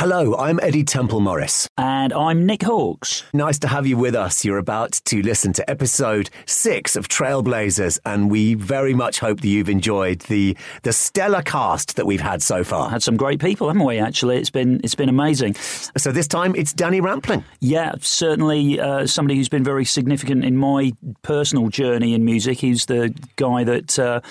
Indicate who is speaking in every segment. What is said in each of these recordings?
Speaker 1: Hello, I'm Eddy Temple-Morris.
Speaker 2: And I'm Nick Halkes.
Speaker 1: Nice to have you with us. You're about to listen to episode six of Trailblazers, and we very much hope that you've enjoyed the the stellar cast that we've had so far.
Speaker 2: Had some great people, haven't we? Actually, it's been it's been amazing.
Speaker 1: So this time it's Danny Rampling.
Speaker 2: Yeah, certainly uh, somebody who's been very significant in my personal journey in music. He's the guy that. Uh,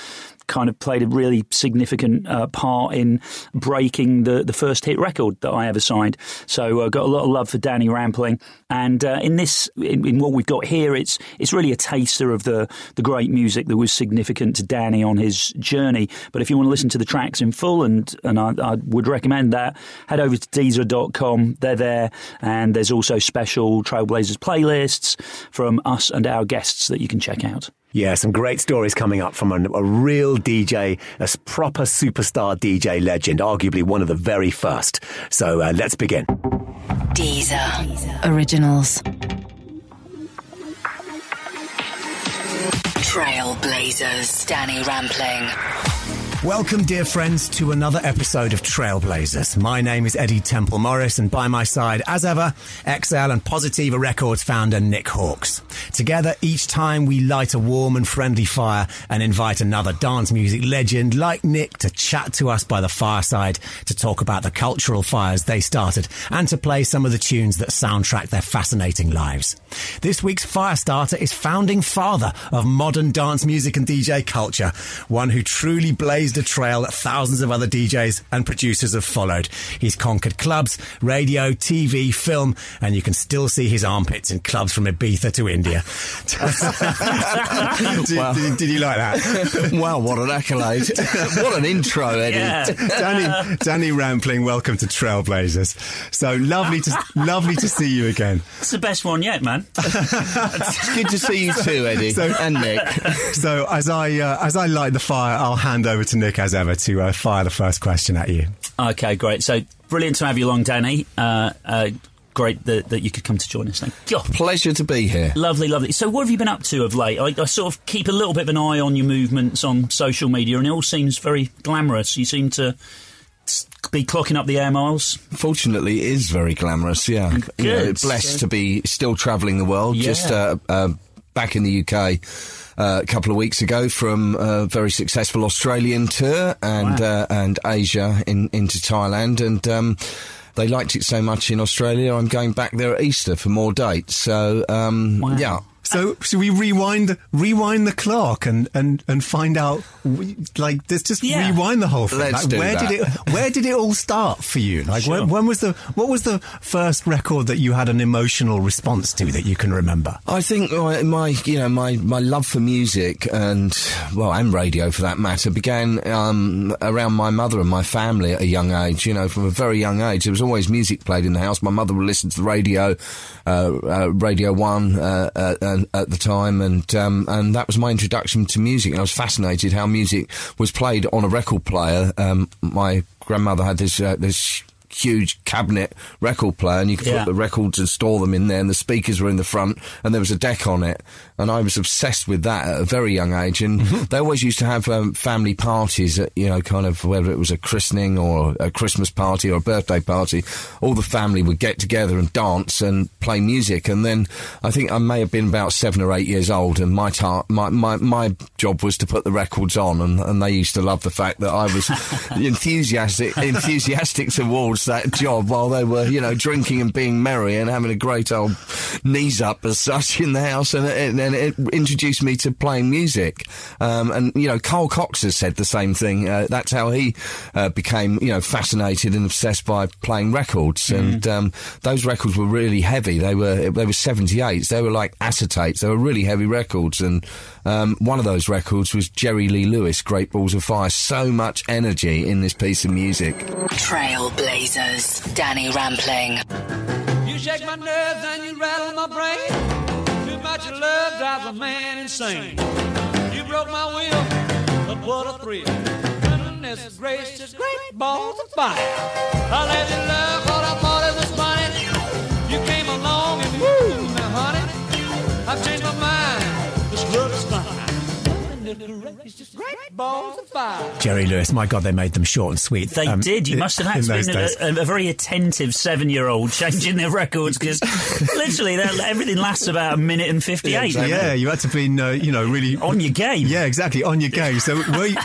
Speaker 2: kind of played a really significant uh, part in breaking the, the first hit record that I ever signed. So uh, got a lot of love for Danny Rampling. And uh, in this, in, in, what we've got here, it's it's really a taster of the the great music that was significant to Danny on his journey. But if you want to listen to the tracks in full, and and I, I would recommend that, head over to Deezer.com. They're there, and there's also special Trailblazers playlists from us and our guests that you can check out.
Speaker 1: Yeah, some great stories coming up from a, a, real DJ, a proper superstar DJ legend, arguably one of the very first. So uh, let's begin.
Speaker 3: Deezer. Deezer. Originals. Trailblazers. Danny Rampling.
Speaker 1: Welcome, dear friends, to another episode of Trailblazers. My name is Eddy Temple-Morris, and by my side, as ever, XL and Positiva Records founder Nick Halkes. Together, each time we light a warm and friendly fire and invite another dance music legend like Nick to chat to us by the fireside to talk about the cultural fires they started and to play some of the tunes that soundtrack their fascinating lives. This week's fire starter is founding father of modern dance music and DJ culture, one who truly blazed blazed a trail that thousands of other DJs and producers have followed. He's conquered clubs, radio, TV, film, and you can still see his armpits in clubs from Ibiza to India. did, wow. did, did, you like that?
Speaker 4: wow, what an accolade. what an intro, Eddy. Yeah.
Speaker 1: Danny, Danny Rampling, welcome to Trailblazers. So lovely to, lovely to see you again.
Speaker 2: It's the best one yet, man.
Speaker 4: it's good to see you too, Eddie, so, and Nick.
Speaker 1: So as I, uh, as I light the fire, I'll hand over to Nick, as ever, to uh, fire the first question at you.
Speaker 2: Okay, great. So brilliant to have you along, Danny. Uh, uh, great that, that you could come to join us. Thank you.
Speaker 4: Pleasure to be here.
Speaker 2: Lovely, lovely. So, what have you been up to of late? I, I, sort of keep a little bit of an eye on your movements on social media, and it all seems very glamorous. You seem to be clocking up the air miles.
Speaker 4: Fortunately, it is very glamorous. Yeah,
Speaker 2: Good. You know,
Speaker 4: blessed yeah. to be still travelling the world. Yeah. Just uh, uh, back in the UK uh, a couple of weeks ago from a very successful Australian tour and wow. uh, and Asia in, into Thailand and. Um, they liked it so much in Australia. I'm going back there at Easter for more dates. So um, wow. yeah,
Speaker 1: so should we rewind rewind the clock and and and find out like let's just yeah. rewind the whole thing.
Speaker 4: Let's
Speaker 1: like,
Speaker 4: do
Speaker 1: where
Speaker 4: that.
Speaker 1: did it where did it all start for you? Like
Speaker 2: sure.
Speaker 1: when, when, was the what was the first record that you had an emotional response to that you can remember?
Speaker 4: I think my, my you know my my love for music and well and radio for that matter began um, around my mother and my family at a young age. You know, from a very young age, there was always music played in the house. My mother would listen to the radio, uh, uh, Radio One. Uh, uh at the time, and um, and that was my introduction to music. And I was fascinated how music was played on a record player. Um, my grandmother had this uh, this huge cabinet record player, and you could yeah. put the records and store them in there, and the speakers were in the front, and there was a deck on it. And I was obsessed with that at a very young age. And mm-hmm. they always used to have um, family parties, at, you know, kind of whether it was a christening or a Christmas party or a birthday party. All the family would get together and dance and play music. And then I think I may have been about seven or eight years old, and my tar- my, my my job was to put the records on, and, and they used to love the fact that I was enthusiastic enthusiastic towards that job while they were, you know, drinking and being merry and having a great old knees up as such in the house. And, and, and it introduced me to playing music. Um, and, you know, Carl Cox has said the same thing. Uh, that's how he uh, became, you know, fascinated and obsessed by playing records. Mm. And um, those records were really heavy. They were, they were 78s. They were like acetates. They were really heavy records. And um, one of those records was Jerry Lee Lewis, Great Balls of Fire. So much energy in this piece of music.
Speaker 3: Danny Rampling.
Speaker 5: You shake my nerves and you rattle my brain. Too much love drives a man insane. You broke my will, but what a thrill. Goodness gracious, great balls of fire. I let you love I thought it was funny. You came along and honey, I've changed my mind. This love is fine.
Speaker 1: Jerry Lewis, my God, they made them short and sweet.
Speaker 2: They
Speaker 1: um,
Speaker 2: did. You must have had to
Speaker 1: those
Speaker 2: be a, a, a very attentive seven-year-old changing their records because literally everything lasts about a minute and fifty-eight.
Speaker 1: Yeah, you had to be, uh, you know, really
Speaker 2: On your game.
Speaker 1: Yeah, exactly, on your game. So, were you,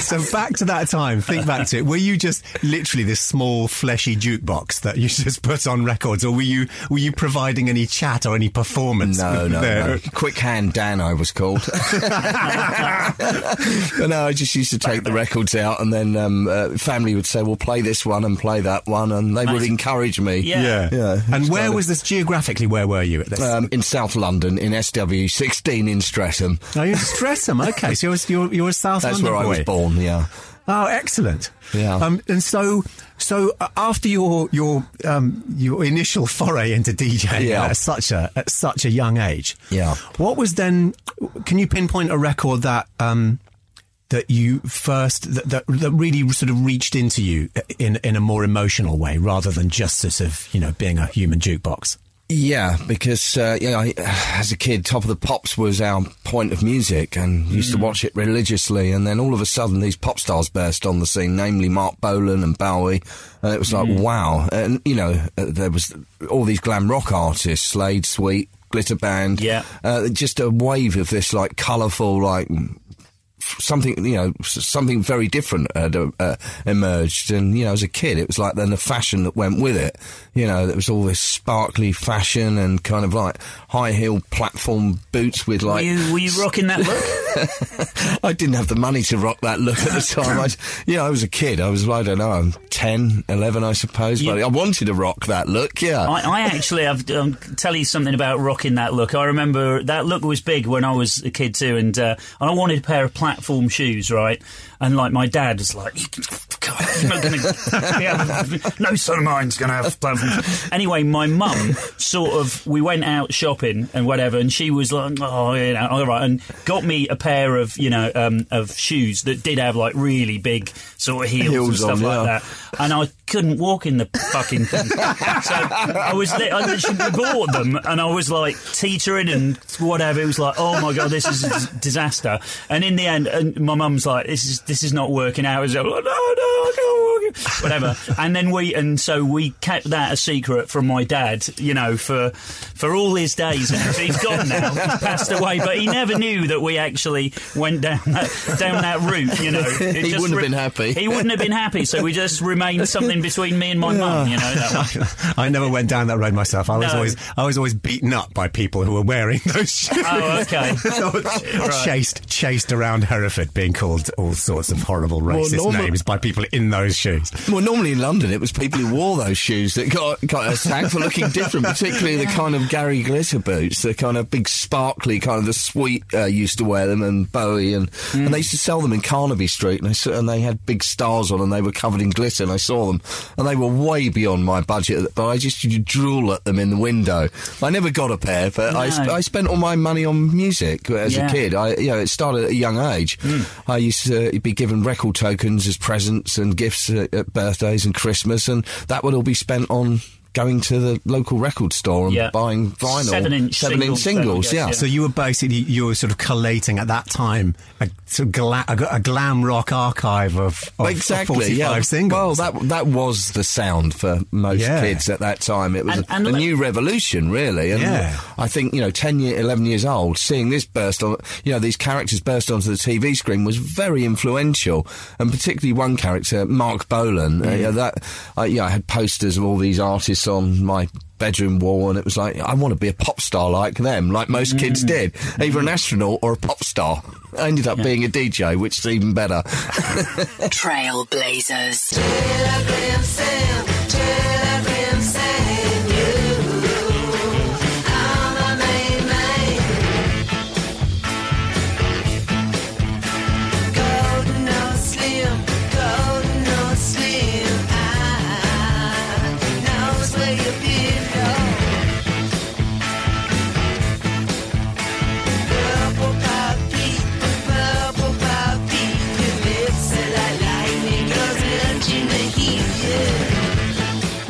Speaker 1: so back to that time. Think back to it. Were you just literally this small, fleshy jukebox that you just put on records, or were you were you providing any chat or any performance?
Speaker 4: No, no,
Speaker 1: there?
Speaker 4: no. Quick Hand Dan, I was called. but no, I just used to take the records out, and then um, uh, family would say, "Well, play this one and play that one," and they would encourage me.
Speaker 2: Yeah.
Speaker 1: Yeah,
Speaker 4: Yeah,
Speaker 1: And where
Speaker 4: kind of-
Speaker 1: was this geographically? Where were you at this?
Speaker 4: Um, in South London, in SW 16 in Streatham.
Speaker 1: oh, you're in Streatham. Okay, so you're you're, you're a South
Speaker 4: That's
Speaker 1: London
Speaker 4: where I
Speaker 1: boy.
Speaker 4: was born. Yeah.
Speaker 1: Oh, excellent.
Speaker 4: Yeah.
Speaker 1: Um, and so, so uh, after your your um, your initial foray into DJing
Speaker 4: Yeah.
Speaker 1: at such a at such a young age,
Speaker 4: Yeah.
Speaker 1: what was then? Can you pinpoint a record that um, that you first that, that that really sort of reached into you in in a more emotional way, rather than just sort of you know being a human jukebox?
Speaker 4: Yeah, because uh, you know, I, as a kid, Top of the Pops was our point of music, and used to watch it religiously. And then all of a sudden, these pop stars burst on the scene, namely Marc Bolan and Bowie. And it was like, wow! And you know, uh, there was all these glam rock artists, Slade, Sweet, Glitter Band.
Speaker 2: Yeah.
Speaker 4: uh, just a wave of this like colourful, like something you know something very different had uh, uh, emerged. And you know as a kid it was like then the fashion that went with it. You know there was all this sparkly fashion and kind of like high heel platform boots with
Speaker 2: Were
Speaker 4: like
Speaker 2: you, were you rocking that look?
Speaker 4: I didn't have the money to rock that look at the time. I, you know I was a kid. I was I don't know I'm 10 11 I suppose.
Speaker 2: You-
Speaker 4: but I wanted to rock that look yeah.
Speaker 2: I, actually I actually have um, tell you something about rocking that look. I remember that look was big when I was a kid too, and uh, I wanted a pair of platform shoes, right? And like my dad was like, God, gonna, yeah, no son of mine's going to have platform. shoes." Anyway, my mum sort of we went out shopping and whatever, and she was like, oh, you know, all right, and got me a pair of you know um, of shoes that did have like really big sort of heels, and stuff
Speaker 4: on,
Speaker 2: like
Speaker 4: yeah.
Speaker 2: that, and I couldn't walk in the fucking thing. so I was li- I literally bought them, and I was like teetering and whatever. It was like, oh my god, this is a disaster. And in the end, and my mum's like, this is this is not working out. I was like, no, no, walk. whatever. And then we and so we kept that a secret from my dad, you know, for for all his days. He's gone now, he's passed away, but he never knew that we actually went down that down that route. You know, It
Speaker 4: He
Speaker 2: just
Speaker 4: wouldn't have been happy.
Speaker 2: He wouldn't have been happy. So we just remained something between me and my mum. You know, that one.
Speaker 1: I never went down that road myself. I was
Speaker 2: No.
Speaker 1: always I was always beaten up by people who were wearing those shoes.
Speaker 2: Oh, okay.
Speaker 1: chased chased around Hereford, being called all sorts of horrible racist
Speaker 4: normal-
Speaker 1: names by people in those shoes.
Speaker 4: Well, normally in London, it was people who wore those shoes that got, got attacked for looking different, particularly the kind of Gary Glitter boots, the kind of big sparkly, kind of the Sweet uh, used to wear them, and Bowie, and, and they used to sell them in Carnaby Street, and, I saw, and they had big stars on, and they were covered in glitter, and I saw them, and they were way beyond my budget, but I just used to drool at them in the window. I never got a pair, but I, sp-
Speaker 2: No.
Speaker 4: I spent all my money on music as
Speaker 2: Yeah.
Speaker 4: a kid. I, you know, it started at a young age. I used to be given record tokens as presents and gifts at, at birthdays and Christmas, and that would all be spent on going to the local record store and
Speaker 2: Yeah.
Speaker 4: buying vinyl,
Speaker 2: Seven-inch
Speaker 4: seven-inch
Speaker 2: singles,
Speaker 4: singles. yeah.
Speaker 2: yeah.
Speaker 1: So you were basically you were sort of collating at that time a sort of gla- a, a glam rock archive of, of,
Speaker 4: exactly.
Speaker 1: of 45
Speaker 4: yeah.
Speaker 1: singles.
Speaker 4: Well, that that was the sound for most
Speaker 1: Yeah.
Speaker 4: kids at that time. It was
Speaker 2: And-
Speaker 4: a,
Speaker 2: and
Speaker 4: a
Speaker 2: look-
Speaker 4: new revolution, really. And
Speaker 1: Yeah.
Speaker 4: I think you know, ten year, eleven years old, seeing this burst on, you know, these characters burst onto the TV screen was very influential, and particularly one character, Marc Bolan. Uh, yeah, that, uh, yeah, I had posters of all these artists on my bedroom wall and it was like I want to be a pop star like them like most kids mm. did. Either an astronaut or a pop star. I ended up being a DJ which is even better.
Speaker 3: Trailblazers.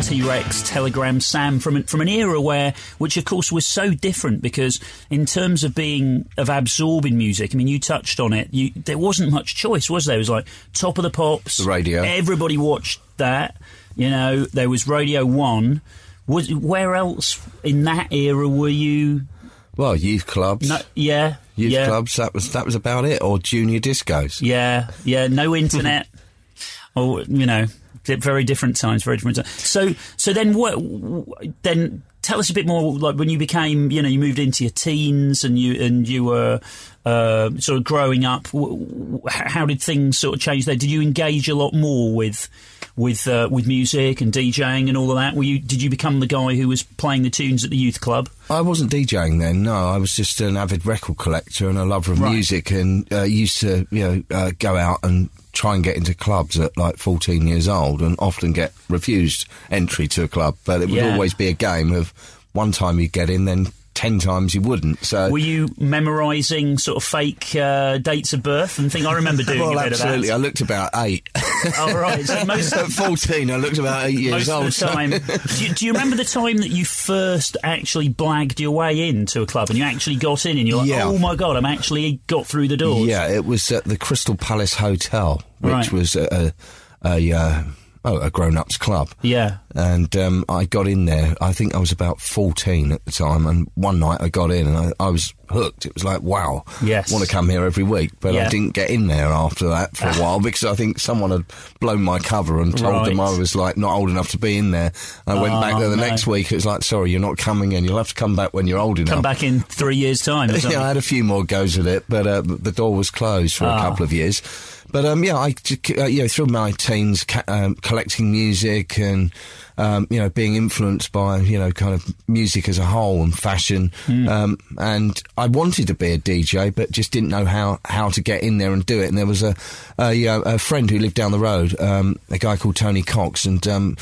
Speaker 2: T-Rex, Telegram Sam from an, from an era where, which of course was so different because in terms of being of absorbing music, I mean, you touched on it. You, there wasn't much choice, was there? It was like Top of the Pops,
Speaker 4: The radio.
Speaker 2: Everybody watched that. You know, there was Radio One. Was where else in that era were you?
Speaker 4: Well, youth clubs,
Speaker 2: No, yeah,
Speaker 4: youth
Speaker 2: yeah.
Speaker 4: clubs. That was that was about it, or junior discos.
Speaker 2: Yeah, yeah, no internet. or you know, very different times, very different times. So, so then what? Then tell us a bit more. Like when you became, you know, you moved into your teens and you and you were uh, sort of growing up. How did things sort of change there? Did you engage a lot more with? With uh, with music and DJing and all of that, were you? Did you become the guy who was playing the tunes at the youth club?
Speaker 4: I wasn't DJing then. No, I was just an avid record collector and a lover of
Speaker 2: Right.
Speaker 4: music, and uh, used to you know uh, go out and try and get into clubs at like 14 years old, and often get refused entry to a club. But it would
Speaker 2: Yeah.
Speaker 4: always be a game of one time you'd get in, then ten times you wouldn't. So
Speaker 2: Were you memorising sort of fake uh, dates of birth and thing? I remember doing
Speaker 4: well,
Speaker 2: a bit
Speaker 4: absolutely. I
Speaker 2: of that.
Speaker 4: looked about eight.
Speaker 2: Oh, right. So most,
Speaker 4: At 14, I looked about eight years old.
Speaker 2: time. do, you, do you remember the time that you first actually blagged your way into a club and you actually got in and you're like,
Speaker 4: Yeah.
Speaker 2: oh my god, I'm actually got through the doors?
Speaker 4: Yeah, it was at the Crystal Palace Hotel, which
Speaker 2: Right.
Speaker 4: was a, a, a, uh, oh, a grown-ups club.
Speaker 2: Yeah.
Speaker 4: And um, I got in there. I think I was about fourteen at the time. And one night I got in, and I, I was hooked. It was like, wow,
Speaker 2: Yes.
Speaker 4: want to come here every week. But
Speaker 2: Yeah.
Speaker 4: I didn't get in there after that for a while because I think someone had blown my cover and told them I was like not old enough to be in there. I went back
Speaker 2: Oh,
Speaker 4: there the
Speaker 2: no.
Speaker 4: next week. It was like, sorry, you're not coming in. You'll have to come back when you're old enough.
Speaker 2: Come back in three years' time or.
Speaker 4: Yeah, I had a few more goes at it, but uh, the door was closed for a
Speaker 2: Ah.
Speaker 4: couple of years. But um, yeah, I uh, you know through my teens, ca- um, collecting music and um, you know being influenced by you know kind of music as a whole and fashion. Um, and I wanted to be a DJ, but just didn't know how how to get in there and do it. And there was a a, uh, a friend who lived down the road, um, a guy called Tony Cox, and um,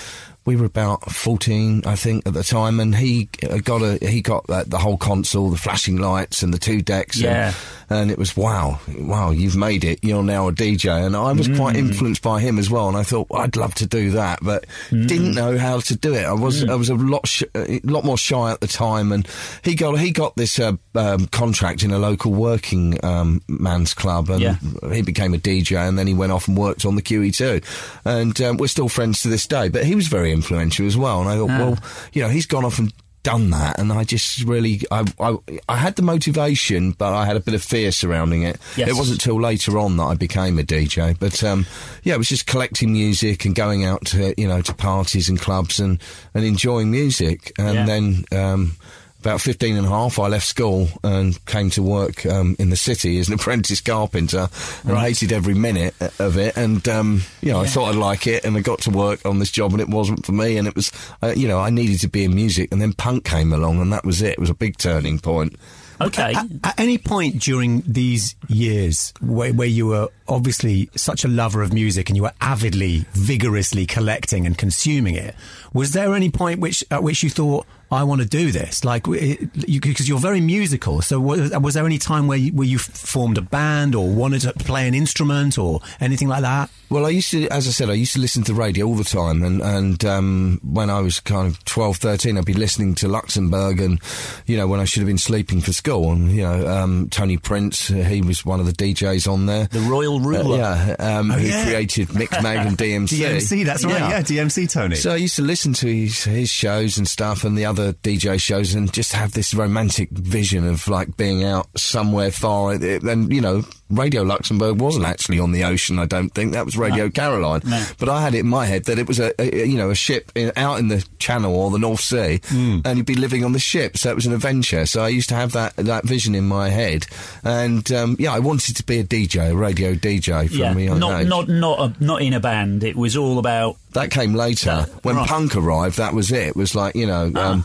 Speaker 4: we were about 14, I think, at the time, and he uh, got a he got uh, the whole console, the flashing lights, and the two decks.
Speaker 2: Yeah.
Speaker 4: And, it was wow, wow, you've made it. You're now a DJ, and I was quite influenced by him as well. And I thought well, I'd love to do that, but didn't know how to do it. I was I was a lot sh- a lot more shy at the time, and he got he got this uh, um, contract in a local working um, man's club, and
Speaker 2: Yeah.
Speaker 4: he became a DJ, and then he went off and worked on the QE2, and um, we're still friends to this day. But he was very influential as well, and I thought,
Speaker 2: Ah.
Speaker 4: well, you know, he's gone off and done that, and I just really, I, I, I had the motivation, but I had a bit of fear surrounding it.
Speaker 2: Yes.
Speaker 4: It wasn't till later on that I became a DJ, but um, yeah, it was just collecting music and going out to you know to parties and clubs and and enjoying music, and
Speaker 2: Yeah.
Speaker 4: then. Um, about 15 and a half, I left school and came to work um, in the city as an apprentice carpenter and
Speaker 2: Right.
Speaker 4: hated every minute of it. And, um, you know, I thought I'd like it and I got to work on this job and it wasn't for me. And it was, uh, you know, I needed to be in music. And then punk came along and that was it. It was a big turning point.
Speaker 2: Okay.
Speaker 1: At, at any point during these years where, where you were obviously such a lover of music and you were avidly, vigorously collecting and consuming it, was there any point which at which you thought, I want to do this? Like, because you, 'cause you're very musical. So was, was there any time where you, where you formed a band or wanted to play an instrument or anything like that?
Speaker 4: Well, I used to, as I said, I used to listen to radio all the time. And, and um, when I was kind of 12, 13, I'd be listening to Luxembourg and, you know, when I should have been sleeping for school. And, you know, um, Tony Prince, uh, he was one of the DJs on there.
Speaker 2: the Royal
Speaker 4: Uh,
Speaker 2: Ruler.
Speaker 4: yeah, um, who
Speaker 1: yeah.
Speaker 4: created Mixmag and DMC.
Speaker 1: DMC, that's right. Yeah, DMC, Tony.
Speaker 4: So I used to listen to his, his shows and stuff and the other DJ shows and just have this romantic vision of like being out somewhere far. And, you know, Radio Luxembourg wasn't actually on the ocean, I don't think. That was Radio Caroline.
Speaker 2: No.
Speaker 4: But I had it in my head that it was a, a you know, a ship in, out in the Channel or the North Sea and you'd be living on the ship. So it was an adventure. So I used to have that, that vision in my head. And, um, yeah, I wanted to be a DJ, a radio DJ from
Speaker 2: Yeah,
Speaker 4: young
Speaker 2: not
Speaker 4: age.
Speaker 2: not not a, not in a band. It was all about
Speaker 4: That came later. when
Speaker 2: right.
Speaker 4: punk arrived, that was it. It was like, you know, um,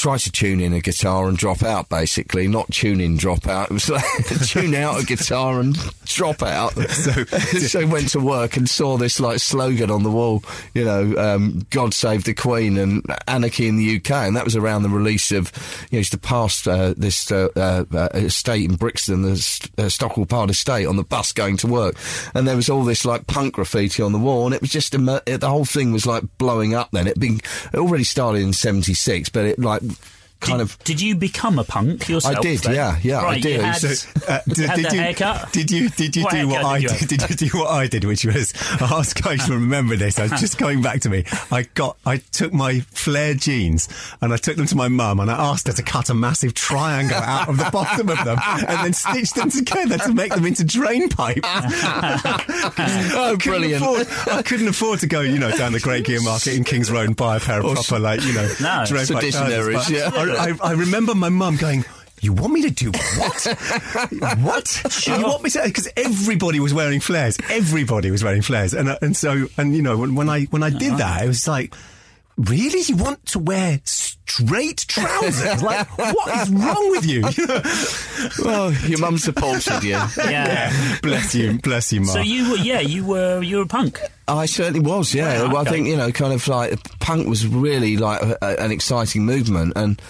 Speaker 4: try to tune in a guitar and drop out, basically, not tune in, drop out. It was like tune out a guitar and drop out. So, so went to work and saw this like slogan on the wall, you know, um, God save the Queen and anarchy in the UK. And that was around the release of, you know, used to pass uh, this uh, uh, uh, estate in Brixton, the St- uh, Stockwell Park estate, on the bus going to work. And there was all this like punk graffiti on the wall. And it was just, the whole thing was like blowing up then. It'd been, it already started in 76, but it like, week kind
Speaker 2: did,
Speaker 4: of
Speaker 2: Did you become a punk yourself?
Speaker 4: I did,
Speaker 2: then?
Speaker 4: yeah, yeah, I did.
Speaker 2: You had,
Speaker 1: So, uh, did,
Speaker 2: had
Speaker 1: did you,
Speaker 2: haircut?
Speaker 1: Did you did you
Speaker 2: What
Speaker 1: do what I
Speaker 2: did you
Speaker 1: did?
Speaker 2: have?
Speaker 1: Did you do what I did, which was I asked guys to remember this. I was just coming back to me. I got I took my flare jeans and I took them to my mum and I asked her to cut a massive triangle out of the bottom of them and then stitch them together to make them into drain pipes.
Speaker 4: oh,
Speaker 1: couldn't
Speaker 4: brilliant.
Speaker 1: afford- I couldn't afford to go, you know, down the Great Gear Market in Kings Road and buy a pair of proper, like, you know,
Speaker 2: No.
Speaker 1: drain pipe
Speaker 4: Seditionaries,
Speaker 1: trousers.
Speaker 4: yeah.
Speaker 1: But I, I, I remember my mum going. You want me to do what? what? You want me to? Because everybody was wearing flares. Everybody was wearing flares, and uh, and so and you know when, when I when I did that, it was like, really? You want to wear straight trousers? like, what is wrong with you?
Speaker 4: well, your mum supported you.
Speaker 2: yeah.
Speaker 1: bless you, bless you, Mum.
Speaker 2: So you were, yeah, you were, you were a punk.
Speaker 4: Oh, I certainly was, yeah. Well, I think you know, kind of like punk was really like a, a- an exciting movement, and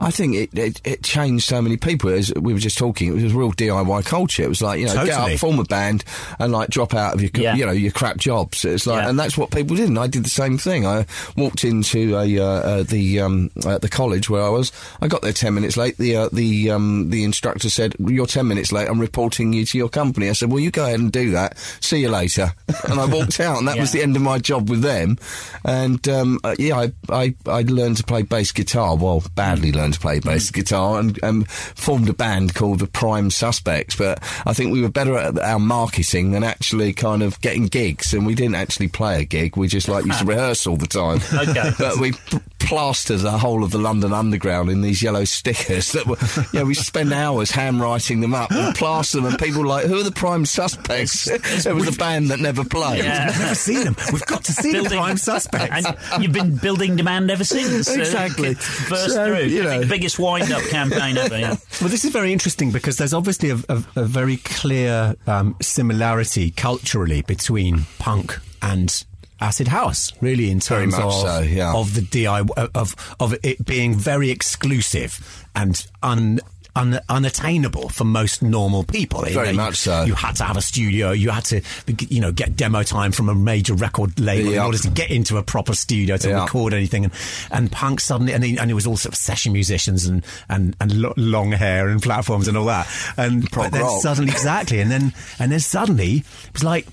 Speaker 4: I think it, it it changed so many people. As we were just talking, it was a real DIY culture. It was like you know, get up, form a band, and like drop out of your
Speaker 2: Yeah.
Speaker 4: you know your crap jobs. It's like,
Speaker 2: Yeah.
Speaker 4: and that's what people did. And I did the same thing. I walked into a uh, uh, the um, uh, the college where I was. I got there ten minutes late. The uh, the um, the instructor said, "You're ten minutes late. I'm reporting you to your company." I said, "Well, you go ahead and do that. See you later." and I walked out, and that was the end of my job with them. And um, uh, yeah, I, I I learned to play bass guitar. Well, badly learned to play bass guitar, and um, formed a band called the Prime Suspects. But I think we were better at our marketing than actually kind of getting gigs. And we didn't actually play a gig. We just like used to rehearse all the time.
Speaker 2: Okay.
Speaker 4: but we. P- plastered the whole of the London Underground in these yellow stickers that were, yeah, we spend hours handwriting them up and plaster them, and people were like, who are the prime suspects? it was a band that never played.
Speaker 2: Yeah.
Speaker 1: I've never seen them. We've got to see the prime suspects.
Speaker 2: And you've been building demand ever since. Uh,
Speaker 4: Exactly.
Speaker 2: Burst
Speaker 4: So,
Speaker 2: through.
Speaker 4: you know.
Speaker 2: Biggest wind-up campaign ever, yeah.
Speaker 1: Well, this is very interesting because there's obviously a, a, a very clear um, similarity culturally between punk and acid house, really, in terms of
Speaker 4: so, yeah.
Speaker 1: of the DIY of of it being very exclusive and un. Un, unattainable for most normal people. You
Speaker 4: Very
Speaker 1: know, you-
Speaker 4: much so.
Speaker 1: You had to have a studio. You had to, you know, get demo time from a major record label in order to get into a proper studio to record anything. And, and punk suddenly, and, he, and it was all sort of session musicians and, and, and lo- long hair and platforms and all that. And
Speaker 4: Prog
Speaker 1: but then
Speaker 4: rock.
Speaker 1: suddenly, exactly. And then, and then suddenly, it was like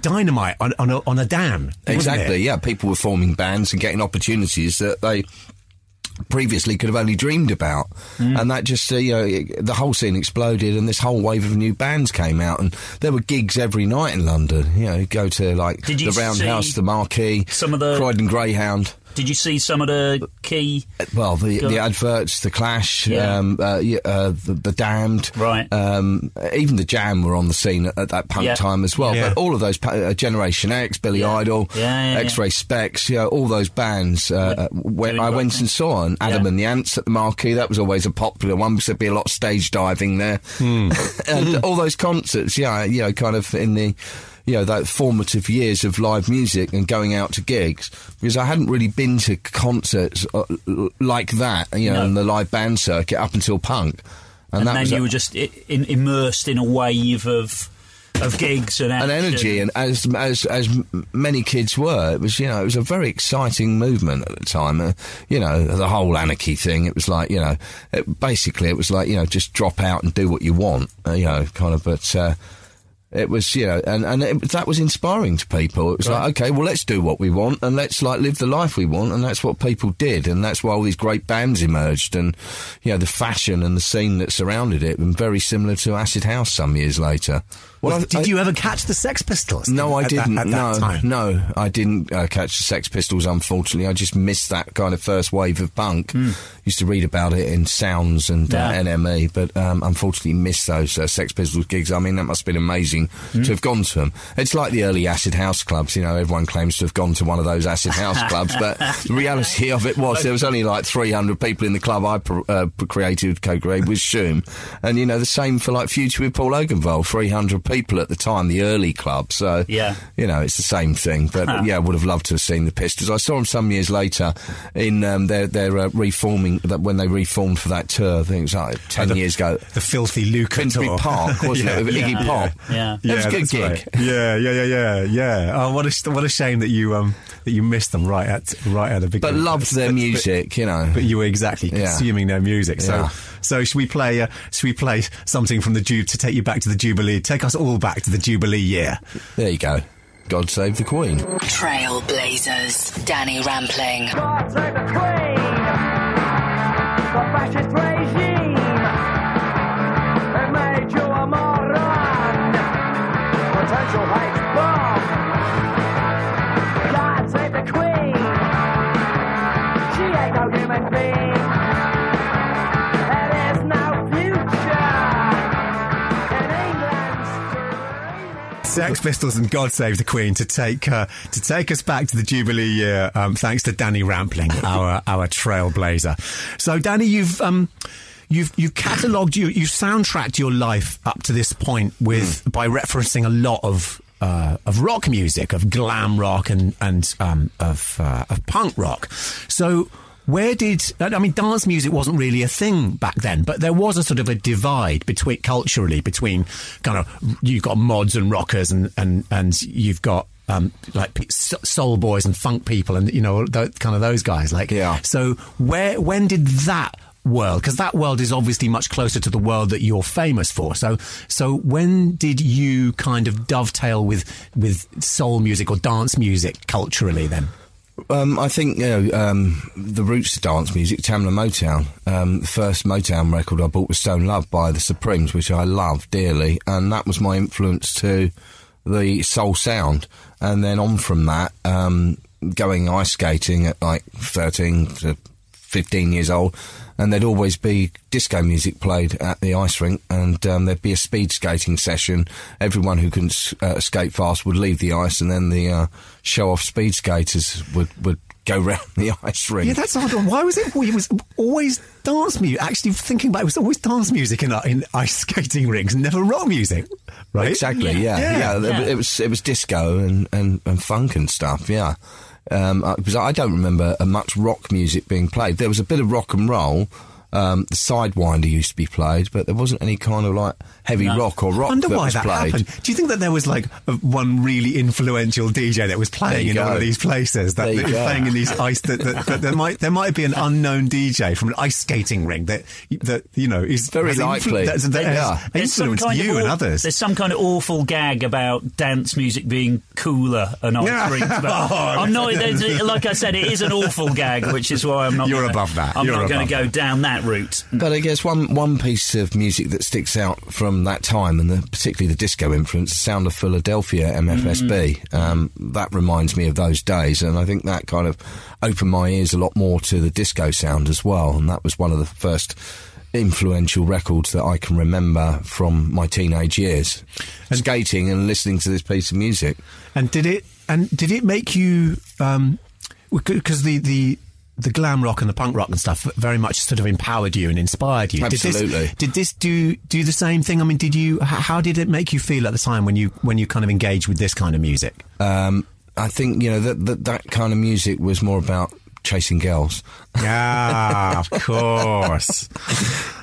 Speaker 1: dynamite on, on, a, on a dam.
Speaker 4: Exactly, yeah. People were forming bands and getting opportunities that they previously could have only dreamed about. And that just, uh, you know, it- the whole scene exploded and this whole wave of new bands came out and there were gigs every night in London. You know, go to like the Roundhouse, the Marquee,
Speaker 2: some of the-
Speaker 4: Croydon Greyhound.
Speaker 2: Did you see some of the key...
Speaker 4: Well, the the adverts, the Clash,
Speaker 2: Yeah.
Speaker 4: um, uh, yeah, uh, the, the Damned,
Speaker 2: Right.
Speaker 4: Um, even the Jam were on the scene at, at that punk
Speaker 2: Yeah.
Speaker 4: time as well.
Speaker 1: Yeah.
Speaker 4: But all of those uh, Generation X, Billy
Speaker 2: Yeah.
Speaker 4: Idol,
Speaker 2: Yeah, yeah, yeah.
Speaker 4: X-Ray Spex, you know, all those bands. Uh, uh, when I
Speaker 2: rock
Speaker 4: went and saw, and Adam
Speaker 2: Yeah.
Speaker 4: and the Ants at the Marquee, that was always a popular one because there'd be a lot of stage diving there,
Speaker 2: Hmm.
Speaker 4: and all those concerts. Yeah, you know, kind of in the. You know, that formative years of live music and going out to gigs because I hadn't really been to concerts uh, like that, you know,
Speaker 2: No.
Speaker 4: in the live band circuit up until punk.
Speaker 2: And,
Speaker 4: that
Speaker 2: then
Speaker 4: was
Speaker 2: you
Speaker 4: a-
Speaker 2: were just in, immersed in a wave of of gigs and,
Speaker 4: and energy, and as as as many kids were, it was you know it was a very exciting movement at the time. Uh, you know the whole anarchy thing. It was like you know, it, basically it was like you know just drop out and do what you want. Uh, you know, kind of, but. Uh, it was, you know, and, and it, that was inspiring to people. It was like, okay, well, let's do what we want and let's like live the life we want. And that's what people did. And that's why all these great bands emerged. And, you know, the fashion and the scene that surrounded it, and very similar to Acid House some years later. Well, I-
Speaker 1: did you ever catch the Sex Pistols?
Speaker 4: No, I didn't.
Speaker 1: at that
Speaker 4: no,
Speaker 1: time?
Speaker 4: no, I didn't uh, catch the Sex Pistols. Unfortunately, I just missed that kind of first wave of punk. Used to read about it in Sounds and uh, NME, but um, unfortunately missed those uh, Sex Pistols gigs. I mean, that must have been amazing to have gone to them. It's like the early acid house clubs. You know, everyone claims to have gone to one of those acid house clubs, but the reality of it was there was only like 300 people in the club I pr- uh, created, co-created with Shoom, and you know the same for like Future with Paul Oakenfold, 300 people at the time, the early club. So
Speaker 2: Yeah.
Speaker 4: you know, it's the same thing. But yeah, I would have loved to have seen the Pistols. I saw them some years later in um, their their uh, reforming that when they reformed for that tour. I think it was like ten
Speaker 1: the-
Speaker 4: years ago.
Speaker 1: The filthy Lucre
Speaker 4: Finsbury
Speaker 1: tour.
Speaker 4: Park, wasn't
Speaker 1: Yeah.
Speaker 4: it? With
Speaker 2: Yeah.
Speaker 4: Iggy Pop.
Speaker 2: Yeah.
Speaker 4: It was a good gig.
Speaker 1: right. Yeah, yeah, yeah, yeah, yeah. Oh, what a what a shame that you um that you missed them right at right at the beginning.
Speaker 4: But loved their
Speaker 1: But-
Speaker 4: music, you know.
Speaker 1: But you were exactly
Speaker 4: Yeah.
Speaker 1: consuming their music. So,
Speaker 4: Yeah.
Speaker 1: So should we play? Uh, should we play something from the Ju to take you back to the Jubilee? Take us all back to the Jubilee year.
Speaker 4: There you go. God save the Queen.
Speaker 3: Trailblazers. Danny Rampling.
Speaker 6: God save the Queen! The fascist regime!
Speaker 1: Sex Pistols and God Save the Queen to take uh, to take us back to the Jubilee year. Um, thanks to Danny Rampling, our our trailblazer. So, Danny, you've um, you've you've catalogued you you soundtracked your life up to this point with by referencing a lot of. Uh, of rock music, of glam rock, and and um, of uh, of punk rock. So, where did I mean? Dance music wasn't really a thing back then, but there was a sort of a divide between culturally between kind of you've got mods and rockers, and and and you've got um, like soul boys and funk people, and you know th- kind of those guys. Like,
Speaker 4: Yeah.
Speaker 1: So where when did that world? Because that world is obviously much closer to the world that you're famous for. So so when did you kind of dovetail with with soul music or dance music culturally? Then
Speaker 4: Um, I think you know um, the roots to dance music, Tamla Motown. Um, the first Motown record I bought was Stone Love by the Supremes, which I love dearly, and that was my influence to the soul sound. And then on from that, um, going ice skating at like thirteen to fifteen years old, and there'd always be disco music played at the ice rink, and um, there'd be a speed skating session. Everyone who can s- uh, skate fast would leave the ice, and then the uh, show-off speed skaters would would go round the ice rink.
Speaker 1: Yeah, that's odd. Why was it? It was always dance music. Actually, thinking about it, it was always dance music in, in ice skating rinks, never rock music, right?
Speaker 4: Exactly. Yeah.
Speaker 1: Yeah.
Speaker 4: Yeah.
Speaker 2: Yeah.
Speaker 4: It, it was it was disco and, and, and funk and stuff. Yeah. Um, because I don't remember much rock music being played. There was a bit of rock and roll. Um, the Sidewinder used to be played, but there wasn't any kind of like heavy rock or rock.
Speaker 1: I
Speaker 4: rock
Speaker 1: wonder
Speaker 4: that
Speaker 1: why
Speaker 4: was
Speaker 1: that
Speaker 4: played.
Speaker 1: happened. Do you think that there was like a, one really influential DJ that was playing
Speaker 4: you
Speaker 1: in all of these places that, that was playing in these ice that, that, that there might there might be an unknown DJ from an ice skating rink that that you know is
Speaker 4: Very
Speaker 1: has influ-
Speaker 4: likely.
Speaker 1: that, that
Speaker 4: Yeah.
Speaker 1: has
Speaker 2: There's
Speaker 1: influenced
Speaker 2: kind of
Speaker 1: you and others.
Speaker 2: There's some kind of awful gag about dance music being cooler and ice
Speaker 1: Yeah.
Speaker 2: rinks. But
Speaker 1: Oh,
Speaker 2: I'm not. Like I said, it is an awful gag, which is why I'm not.
Speaker 1: You're
Speaker 2: gonna-
Speaker 1: above that.
Speaker 2: I'm
Speaker 1: You're
Speaker 2: not going to go down that route.
Speaker 4: But I guess one one piece of music that sticks out from that time, and the, particularly the disco influence, the sound of Philadelphia MFSB. Um, that reminds me of those days, and I think that kind of opened my ears a lot more to the disco sound as well. And that was one of the first influential records that I can remember from my teenage years, skating and listening to this piece of music.
Speaker 1: And did it? And did it make you? Because the the the glam rock and the punk rock and stuff very much sort of empowered you and inspired you. Did
Speaker 4: Absolutely.
Speaker 1: this, did this do do the same thing? I mean, did you? How did it make you feel at the time when you when you kind of engaged with this kind of music?
Speaker 4: Um, I think you know that, that that kind of music was more about chasing girls.
Speaker 1: Yeah, of course.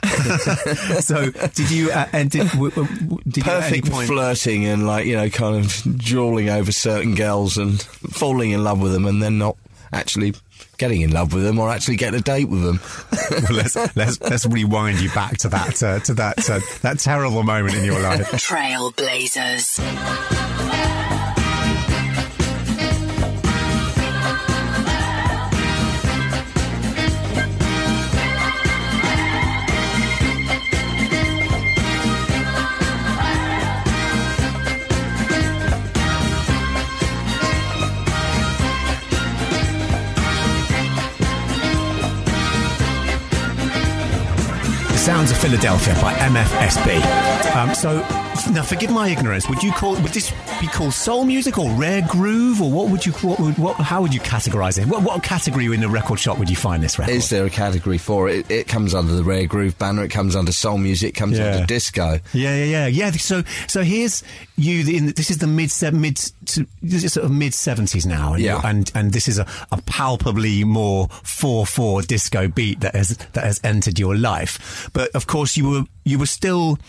Speaker 1: so, did you? Uh, and did, w- w- did you
Speaker 4: perfect
Speaker 1: point?
Speaker 4: flirting and like you know kind of drooling over certain girls and falling in love with them and then not actually getting in love with them or actually getting a date with them
Speaker 1: Well, let's let's let's rewind you back to that uh, to that uh, that terrible moment in your life.
Speaker 3: Trailblazers.
Speaker 1: Sounds of Philadelphia by MFSB. Um, so, now forgive my ignorance. Would you call would this be called soul music or rare groove, or what would you what would what how would you categorize it? What, what category in the record shop would you find this record?
Speaker 4: Is there a category for it? It, it comes under the rare groove banner. It comes under soul music. It comes
Speaker 1: Yeah.
Speaker 4: under disco.
Speaker 1: Yeah, yeah, yeah, yeah. So, so here's you. In, this is the mid mid to, this is sort of mid seventies now, and,
Speaker 4: Yeah.
Speaker 1: and and this is a, a palpably more four four disco beat that has that has entered your life. But of course, you were you were still.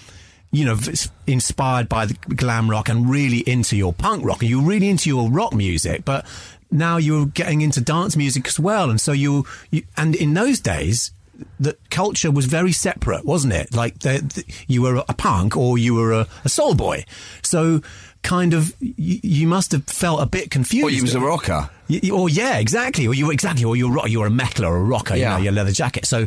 Speaker 1: You know, inspired by the glam rock and really into your punk rock, and you were really into your rock music. But now you're getting into dance music as well, and so you, you and in those days, the culture was very separate, wasn't it? Like the, the, you were a punk or you were a, a soul boy. So kind of you, you must have felt a bit confused.
Speaker 4: Or you was a rocker.
Speaker 1: Y- y- or yeah, exactly. Or you were exactly. Or you were rock- you were a metaler or a rocker.
Speaker 4: Yeah.
Speaker 1: You know, your leather jacket. So,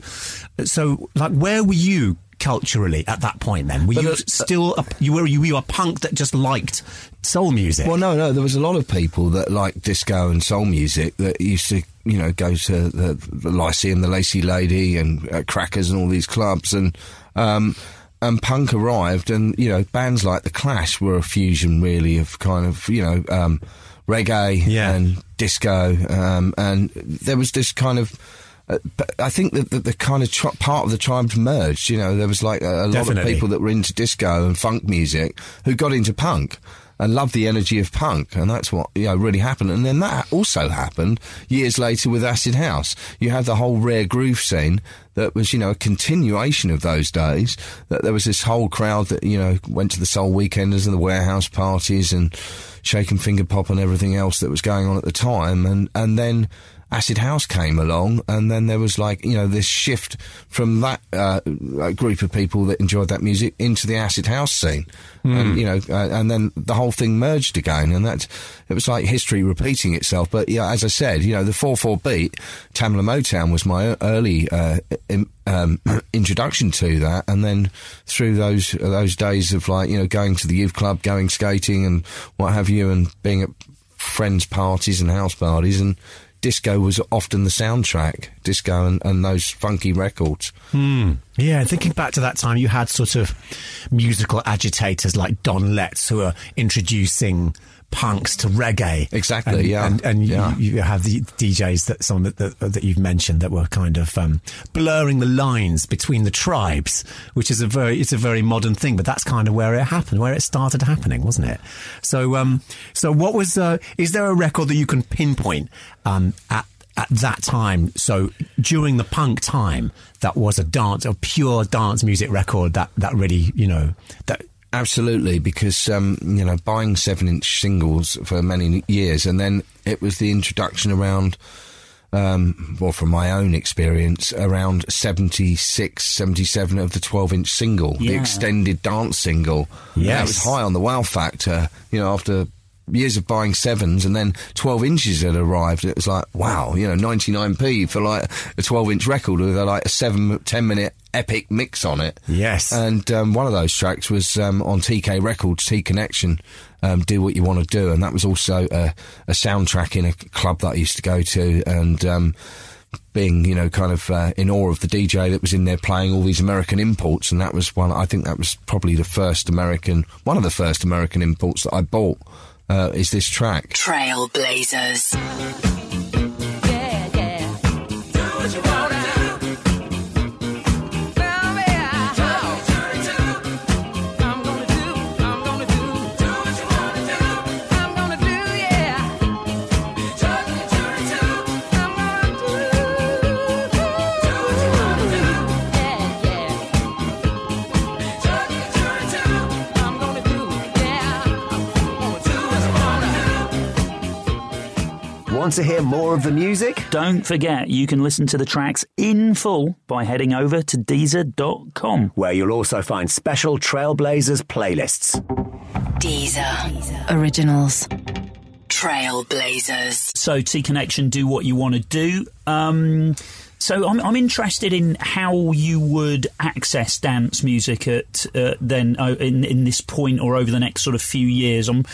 Speaker 1: so like, where were you culturally at that point? Then were
Speaker 4: But,
Speaker 1: you
Speaker 4: uh,
Speaker 1: still a, you were you were a punk that just liked soul music?
Speaker 4: Well, no, no. There was a lot of people that liked disco and soul music that used to, you know, go to the, the Lyceum, the Lacy Lady, and uh, Crackers, and all these clubs, and um, and punk arrived, and you know, bands like the Clash were a fusion, really, of kind of, you know, um, reggae
Speaker 1: Yeah.
Speaker 4: and disco, um, and there was this kind of. Uh, I think that the, the kind of tri- part of the tribe merged. You know, there was like a, a lot of people that were into disco and funk music who got into punk and loved the energy of punk, and that's what you know really happened. And then that also happened years later with acid house. You had the whole rare groove scene that was you know a continuation of those days. That there was this whole crowd that you know went to the soul weekenders and the warehouse parties and Shake and Fingerpop and everything else that was going on at the time, and and then acid house came along and then there was like you know this shift from that uh, group of people that enjoyed that music into the acid house scene. And you know uh, and then the whole thing merged again and that it was like history repeating itself. But yeah as i said you know the 4-4 beat tamla motown was my early uh, im- um, introduction to that. And then through those those days of like you know going to the youth club going skating and what have you and being at friends' parties and house parties, and disco was often the soundtrack. Disco and, and those funky records. Hmm.
Speaker 1: Yeah, thinking back to that time, you had sort of musical agitators like Don Letts who were introducing punks to reggae.
Speaker 4: Exactly,
Speaker 1: and,
Speaker 4: yeah.
Speaker 1: and, and you, you have the DJs that some that, that, that you've mentioned that were kind of um, blurring the lines between the tribes, which is a very it's a very modern thing, but that's kind of where it happened, where it started happening, wasn't it? So, um, so what was? Uh, is there a record that you can pinpoint um, at? At that time, so during the punk time, that was a dance, a pure dance music record that that really, you know, that
Speaker 4: Absolutely, because um, you know buying seven-inch singles for many years, and then it was the introduction around. Um, well, from my own experience, around 76, 77 of the 12 inch single, the extended dance single. And That was high on the wow factor, you know, after years of buying sevens and then 12 inches had arrived. It was like, wow, you know, 99p for like a 12 inch record with a, like a seven, 10 minute epic mix on it.
Speaker 1: Yes.
Speaker 4: And um, one of those tracks was um, on TK Records, T Connection, um, Do What You Want to Do. And that was also a, a soundtrack in a club that I used to go to. And um, being, you know, kind of uh, in awe of the DJ that was in there playing all these American imports. And that was one, I think that was probably the first American, one of the first American imports that I bought. Uh, is this track?
Speaker 3: Trailblazers.
Speaker 6: Yeah, yeah.
Speaker 7: Want to hear more of the music?
Speaker 2: Don't forget, you can listen to the tracks in full by heading over to Deezer.com.
Speaker 7: Where you'll also find special Trailblazers playlists.
Speaker 3: Deezer. Originals. Trailblazers.
Speaker 2: So, T Connection, do what you want to do. Um, so, I'm, I'm interested in how you would access dance music at uh, then uh, in in this point or over the next sort of few years. Um,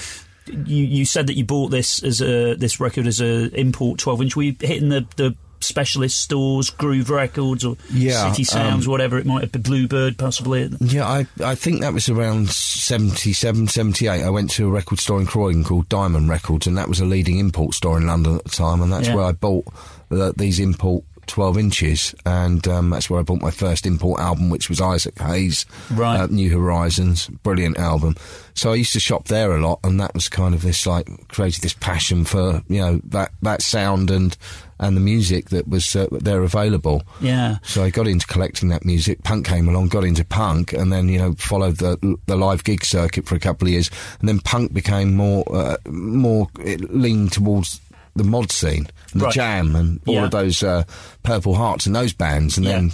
Speaker 2: you you said that you bought this as a this record as a import 12 inch. Were you hitting the the specialist stores, Groove Records or
Speaker 4: Yeah,
Speaker 2: City Sounds,
Speaker 4: um,
Speaker 2: whatever it might have been, Bluebird possibly.
Speaker 4: Yeah, I, I think that was around 77, 78. I went to a record store in Croydon called Diamond Records, and that was a leading import store in London at the time, and that's
Speaker 2: Yeah.
Speaker 4: where I bought the, these import 12 inches, and um, that's where I bought my first import album, which was Isaac Hayes,
Speaker 2: Right.
Speaker 4: uh, New Horizons, brilliant album. So I used to shop there a lot, and that was kind of this like created this passion for you know that that sound and and the music that was uh, there available.
Speaker 2: Yeah.
Speaker 4: So I got into collecting that music. Punk came along, got into punk, and then you know followed the the live gig circuit for a couple of years, and then punk became more uh, more it leaned towards the mod scene, and the
Speaker 2: Right.
Speaker 4: jam, and all
Speaker 2: Yeah.
Speaker 4: of those uh, Purple Hearts and those bands, and
Speaker 2: Yeah.
Speaker 4: then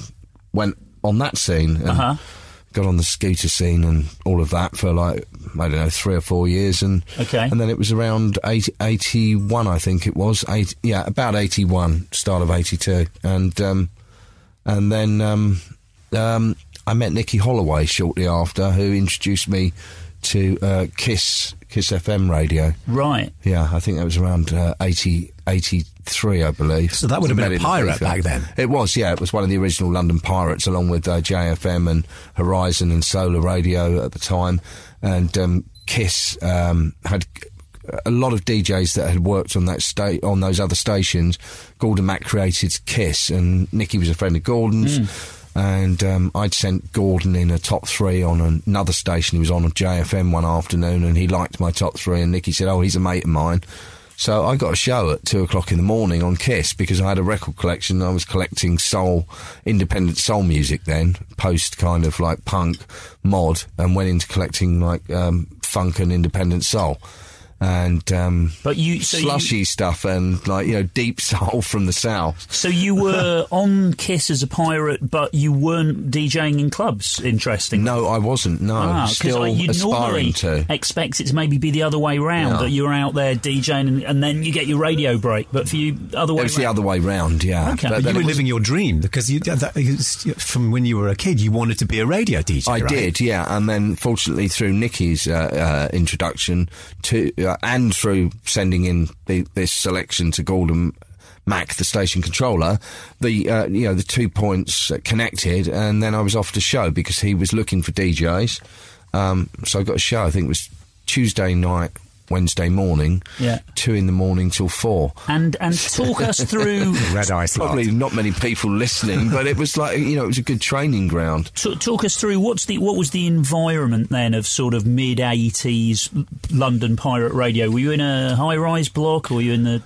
Speaker 4: went on that scene and
Speaker 2: Uh-huh.
Speaker 4: got on the scooter scene and all of that for like I don't know three or four years, and
Speaker 2: Okay.
Speaker 4: and then it was around 80, 81, I think it was, eight, yeah, about eighty one, start of eighty two, and um, and then um, um, I met Nicky Holloway shortly after, who introduced me to uh, Kiss Kiss FM radio.
Speaker 2: Right.
Speaker 4: Yeah, I think that was around uh, 80, 83, I believe.
Speaker 1: So that would have been a pirate
Speaker 4: Bluefield.
Speaker 1: back then?
Speaker 4: It was, yeah. It was one of the original London Pirates, along with uh, JFM and Horizon and Solar Radio at the time. And um, Kiss um, had a lot of DJs that had worked on that sta- on those other stations. Gordon Mac created Kiss, and Nicky was a friend of Gordon's. And um, I'd sent Gordon in a top three on another station. He was on JFM one afternoon, and he liked my top three. And Nicky said, "Oh, he's a mate of mine." So I got a show at two o'clock in the morning on Kiss because I had a record collection. I was collecting soul, independent soul music then, post kind of like punk, mod, and went into collecting like um, funk and independent soul. And um,
Speaker 2: But you- so you-
Speaker 4: slushy stuff and like you know deep soul from the south.
Speaker 2: So you were on Kiss as a pirate, but you weren't DJing in clubs. Interesting.
Speaker 4: No, I wasn't. No,
Speaker 2: Ah,
Speaker 4: still
Speaker 2: like, you'd normally
Speaker 4: aspiring to.
Speaker 2: expect it to maybe be the other way round
Speaker 4: Yeah.
Speaker 2: that you're out there DJing and, and then you get your radio break. But for you, other way
Speaker 4: It was the other way round. Yeah.
Speaker 2: Okay.
Speaker 4: But
Speaker 2: But
Speaker 1: you were
Speaker 4: was-
Speaker 1: living your dream because you that, from when you were a kid, you wanted to be a radio DJ.
Speaker 4: I
Speaker 1: right?
Speaker 4: did, yeah, and then fortunately through Nicky's uh, uh, introduction to uh, and through sending in the, this selection to Gordon Mac, the station controller, the uh, you know the two points connected, and then I was off to show because he was looking for DJs. Um, so I got a show. I think it was Tuesday night. Wednesday morning,
Speaker 2: Yeah.
Speaker 4: two in the morning till four.
Speaker 2: and and talk us through
Speaker 1: Red Eye slot.
Speaker 4: Probably not many people listening, but it was like you know it was a good training ground.
Speaker 2: t- talk us through what's the what was the environment then of sort of mid eighties London pirate radio? Were you in a high rise block or were you in the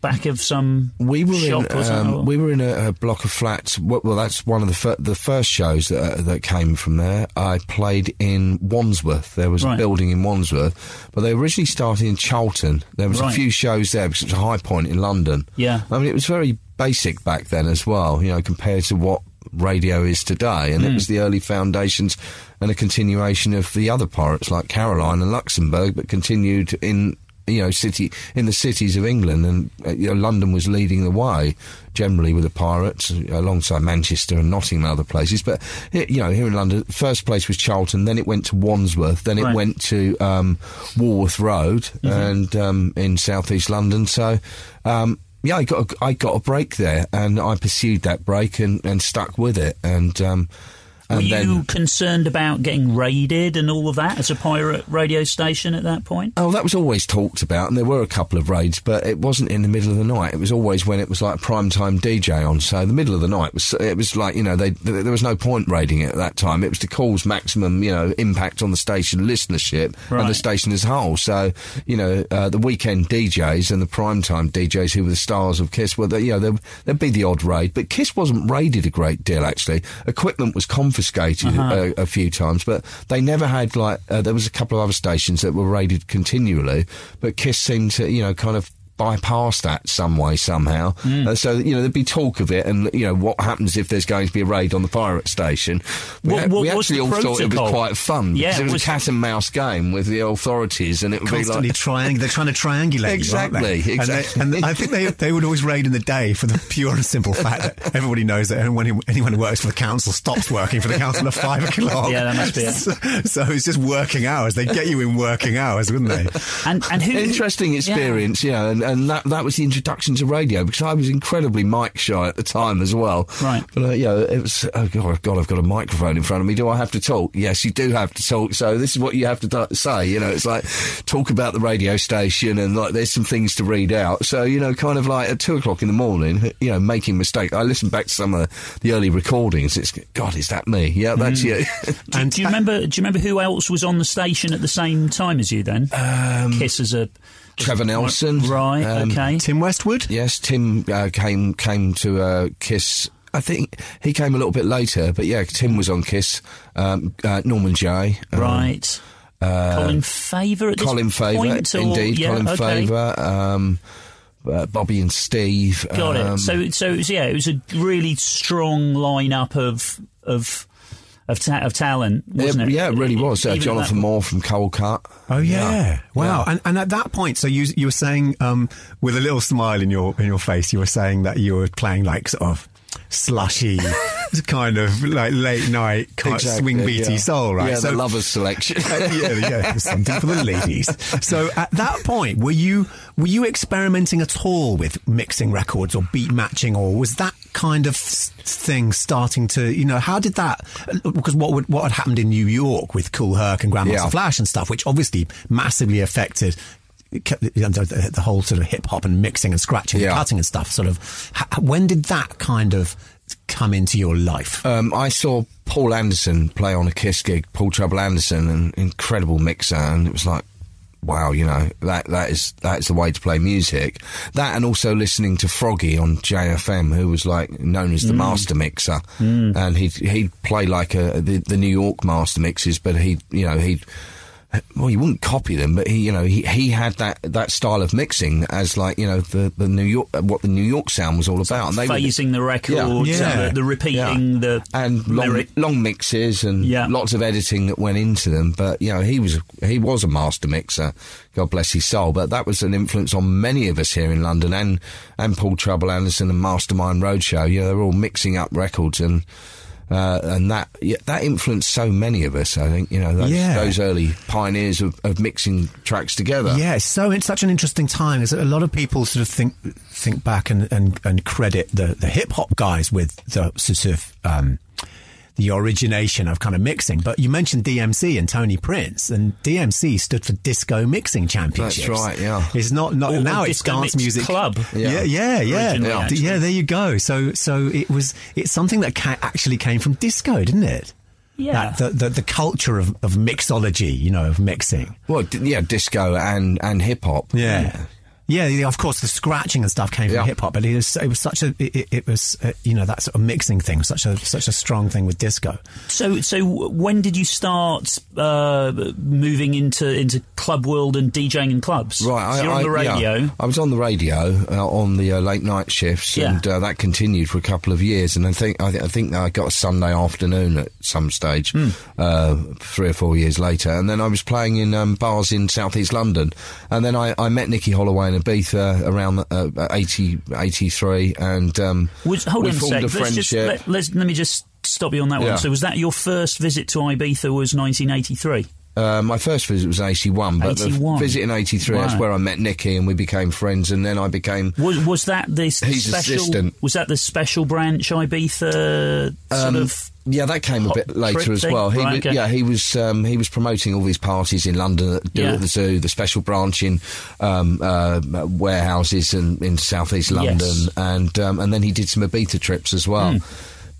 Speaker 2: back of some
Speaker 4: We were
Speaker 2: shop
Speaker 4: in um, we were in a, a block of flats. Well, well, that's one of the fir- the first shows that uh, that came from there. I played in Wandsworth. There was
Speaker 2: Right.
Speaker 4: a building in Wandsworth, but they originally started in Charlton. There was
Speaker 2: Right.
Speaker 4: a few shows there because it was a high point in London.
Speaker 2: Yeah.
Speaker 4: I mean it was very basic back then as well. You know, compared to what radio is today, and it was the early foundations and a continuation of the other pirates like Caroline and Luxembourg, but continued in you know city in the cities of England, and uh, you know, London was leading the way generally with the pirates uh, alongside Manchester and Nottingham and other places. But you know here in London, first place was Charlton, then it went to Wandsworth, then it
Speaker 2: Right.
Speaker 4: went to um, Walworth Road and um, in southeast London. So. Um, yeah, I got a, I got a break there, and I pursued that break and, and stuck with it. And um,
Speaker 2: Were
Speaker 4: and
Speaker 2: you
Speaker 4: then
Speaker 2: concerned about getting raided and all of that as a pirate radio station at that point?
Speaker 4: oh, that was always talked about, and there were a couple of raids, but it wasn't in the middle of the night. It was always when it was like prime time DJ on. So the middle of the night was it was like you know they, th there was no point raiding it at that time. It was to cause maximum you know impact on the station listenership
Speaker 2: Right.
Speaker 4: and the station as a whole. So you know uh, the weekend DJs and the prime time DJs who were the stars of Kiss, well, they, you know there, there'd be the odd raid, but Kiss wasn't raided a great deal actually. Equipment was confiscated a, a few times, but they never had like uh, there was a couple of other stations that were raided continually, but Kiss seemed to you know kind of bypass that some way somehow. Uh, so you know there'd be talk of it, and you know what happens if there's going to be a raid on the pirate station. We,
Speaker 2: What- what
Speaker 4: we actually
Speaker 2: the
Speaker 4: all thought it was
Speaker 2: protocol?
Speaker 4: quite fun
Speaker 2: Yeah,
Speaker 4: because it was,
Speaker 2: was-
Speaker 4: a cat and mouse game with the authorities, and it would
Speaker 1: Constantly
Speaker 4: be like.
Speaker 1: trying, they're trying to triangulate
Speaker 4: Exactly,
Speaker 1: you, aren't they?
Speaker 4: exactly.
Speaker 1: And, they, and I think they they would always raid in the day for the pure and simple fact that everybody knows that anyone, anyone who works for the council stops working for the council at five o'clock.
Speaker 2: Yeah, that must be it.
Speaker 1: So, so it's just working hours. They get you in working hours, wouldn't they?
Speaker 2: And and who
Speaker 4: Interesting
Speaker 2: Yeah.
Speaker 4: experience, yeah, and, and that that was the introduction to radio because I was incredibly mic shy at the time as well.
Speaker 2: Right.
Speaker 4: But uh, yeah, it was. Oh God, God, I've got a microphone in front of me. Do I have to talk? Yes, you do have to talk. So this is what you have to do- say. You know, it's like talk about the radio station and like there's some things to read out. So you know, kind of like at two o'clock in the morning, you know, making mistakes. I listened back to some of the early recordings. It's God, is that me? Yeah, that's you.
Speaker 2: and do you remember? Do you remember who else was on the station at the same time as you? Then Kiss as a
Speaker 4: Trevor Nelson,
Speaker 2: right?
Speaker 4: um,
Speaker 2: okay.
Speaker 1: Tim Westwood?
Speaker 4: Yes, Tim uh, came came to uh, Kiss. I think he came a little bit later, but yeah, Tim was on Kiss. Um, uh, Norman Jay, um,
Speaker 2: right. Colin Faver at this
Speaker 4: Colin Faver,
Speaker 2: point, or-
Speaker 4: indeed,
Speaker 2: yeah,
Speaker 4: Colin
Speaker 2: okay.
Speaker 4: Faver, um, uh, Bobby and Steve.
Speaker 2: Got
Speaker 4: um,
Speaker 2: it. So, so it was, yeah, it was a really strong lineup of of of, ta- of talent, wasn't it?
Speaker 4: yeah, it really was. Uh, Jonathan
Speaker 2: that-
Speaker 4: Moore from Coldcut.
Speaker 1: Oh yeah! Wow!
Speaker 4: Yeah.
Speaker 1: And and at that point, so you you were saying um, with a little smile in your in your face, you were saying that you were playing like sort of slushy, kind of like late night kind of swing beaty
Speaker 4: yeah.
Speaker 1: soul, right?
Speaker 4: Yeah,
Speaker 1: so
Speaker 4: the lovers selection.
Speaker 1: Uh, yeah, yeah, something for the ladies. So at that point, were you were you experimenting at all with mixing records or beat matching, or was that kind of thing starting to you know how did that because what would, what had happened in New York with Kool Herc and Grandmaster
Speaker 4: Yeah.
Speaker 1: Flash and stuff, which obviously massively affected. The, the whole sort of hip hop and mixing and scratching and cutting and stuff. Sort of, when did that kind of come into your life?
Speaker 4: Um, I saw Paul Anderson play on a Kiss gig, Paul Trouble Anderson, an incredible mixer, and it was like, wow, you know, that that is that is the way to play music. That and also listening to Froggy on JFM, who was like known as the mm. master mixer, mm. and he'd he'd play like a the, the New York master mixes, but he you know he'd well, he wouldn't copy them, but he, you know, he, he had that, that style of mixing as like, you know, the, the New York, what the New York sound was all about. And they were-
Speaker 2: phasing the record,
Speaker 1: Yeah.
Speaker 2: uh, the, the repeating, the
Speaker 4: and long, long mixes and
Speaker 2: Yeah.
Speaker 4: lots of editing that went into them. But you know, he was he was a master mixer. God bless his soul. But that was an influence on many of us here in London, and and Paul Trouble Anderson and Mastermind Roadshow. You know, they're all mixing up records and. Uh, and that yeah, that influenced so many of us. I think you know those,
Speaker 1: Yeah.
Speaker 4: those early pioneers of, of mixing tracks together.
Speaker 1: Yeah, so it's such an interesting time. Is that a lot of people sort of think think back and, and, and credit the, the hip hop guys with the sort of um, the origination of kind of mixing. But you mentioned DMC and Tony Prince, and DMC stood for Disco Mixing Championships.
Speaker 4: That's right, yeah.
Speaker 1: It's not not
Speaker 2: Or-
Speaker 1: now
Speaker 2: or
Speaker 1: it's dance music
Speaker 2: Club.
Speaker 1: Yeah, yeah, yeah,
Speaker 2: Originally,
Speaker 1: yeah. Yeah, There you go. So so it was it's something that ca- actually came from disco, didn't it?
Speaker 2: Yeah.
Speaker 1: That, the, the the culture of, of mixology, you know, of mixing.
Speaker 4: Well, d- yeah, disco and and hip hop.
Speaker 1: Yeah. Yeah, yeah, of course, the scratching and stuff came from
Speaker 4: Yeah.
Speaker 1: hip hop, but it was it was such a it, it- it was uh, you know that sort of mixing thing such a such a strong thing with disco.
Speaker 2: So, so when did you start uh, moving into into club world and DJing in clubs?
Speaker 4: Right,
Speaker 2: so you're on the
Speaker 4: yeah.
Speaker 2: radio.
Speaker 4: I was on the radio uh, on the uh, late night shifts,
Speaker 2: Yeah.
Speaker 4: and uh, that continued for a couple of years. And I think I, th- I think I got a Sunday afternoon at some stage, uh, three or four years later. And then I was playing in um, bars in southeast London. And then I, I met Nicky Holloway in Ibiza around uh, 80, 83, and um,
Speaker 2: Was, hold
Speaker 4: we
Speaker 2: on a
Speaker 4: formed
Speaker 2: sec.
Speaker 4: a
Speaker 2: Let's just,
Speaker 4: friendship.
Speaker 2: let, let's, let me just stop you on that
Speaker 4: Yeah.
Speaker 2: one. So, was that your first visit to Ibiza? Was 1983?
Speaker 4: Uh, my first visit was in 81, but
Speaker 2: 81.
Speaker 4: the visit in 83, that's where I met Nicky and we became friends, and then I became
Speaker 2: Was was that this
Speaker 4: He's
Speaker 2: special?
Speaker 4: assistant.
Speaker 2: Was that the special branch Ibiza sort
Speaker 4: Um,
Speaker 2: of?
Speaker 4: Yeah, that came a bit later as well. He
Speaker 2: Right,
Speaker 4: wa- yeah, he was um, he was promoting all these parties in London that do
Speaker 2: Yeah.
Speaker 4: at the zoo, the special branch in um, uh, warehouses in, in southeast London,
Speaker 2: Yes.
Speaker 4: and um, and then he did some Ibiza trips as well.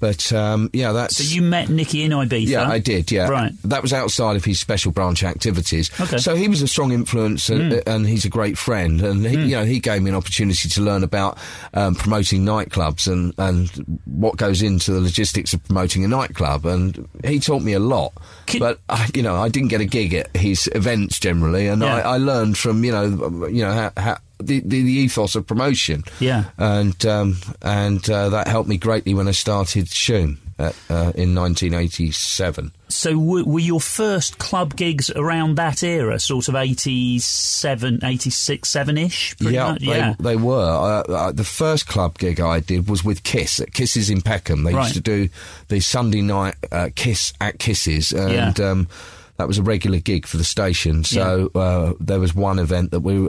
Speaker 4: But um, yeah, that's
Speaker 2: So you met Nicky in Ibiza?
Speaker 4: yeah, I did. Yeah,
Speaker 2: Right.
Speaker 4: That was outside of his special branch activities.
Speaker 2: Okay.
Speaker 4: So he was a strong influence, and, and he's a great friend. And he, you know, he gave me an opportunity to learn about um, promoting nightclubs and and what goes into the logistics of promoting a nightclub. And he taught me a lot. But I, you know, I didn't get a gig at his events generally, and
Speaker 2: Yeah.
Speaker 4: I, I learned from you know, you know how. how the, the, the ethos of promotion,
Speaker 2: Yeah.
Speaker 4: and um, and uh, that helped me greatly when I started Shoom at, uh, in 1987.
Speaker 2: So were, were your first club gigs around that era, sort of 87, 86, 7-ish?
Speaker 4: yeah, they,
Speaker 2: yeah.
Speaker 4: they were. Uh, uh, the first club gig I did was with Kiss at Kisses in Peckham. They
Speaker 2: Right.
Speaker 4: used to do the Sunday night uh, Kiss at Kisses, and
Speaker 2: Yeah.
Speaker 4: um, that was a regular gig for the station. So uh, there was one event that we.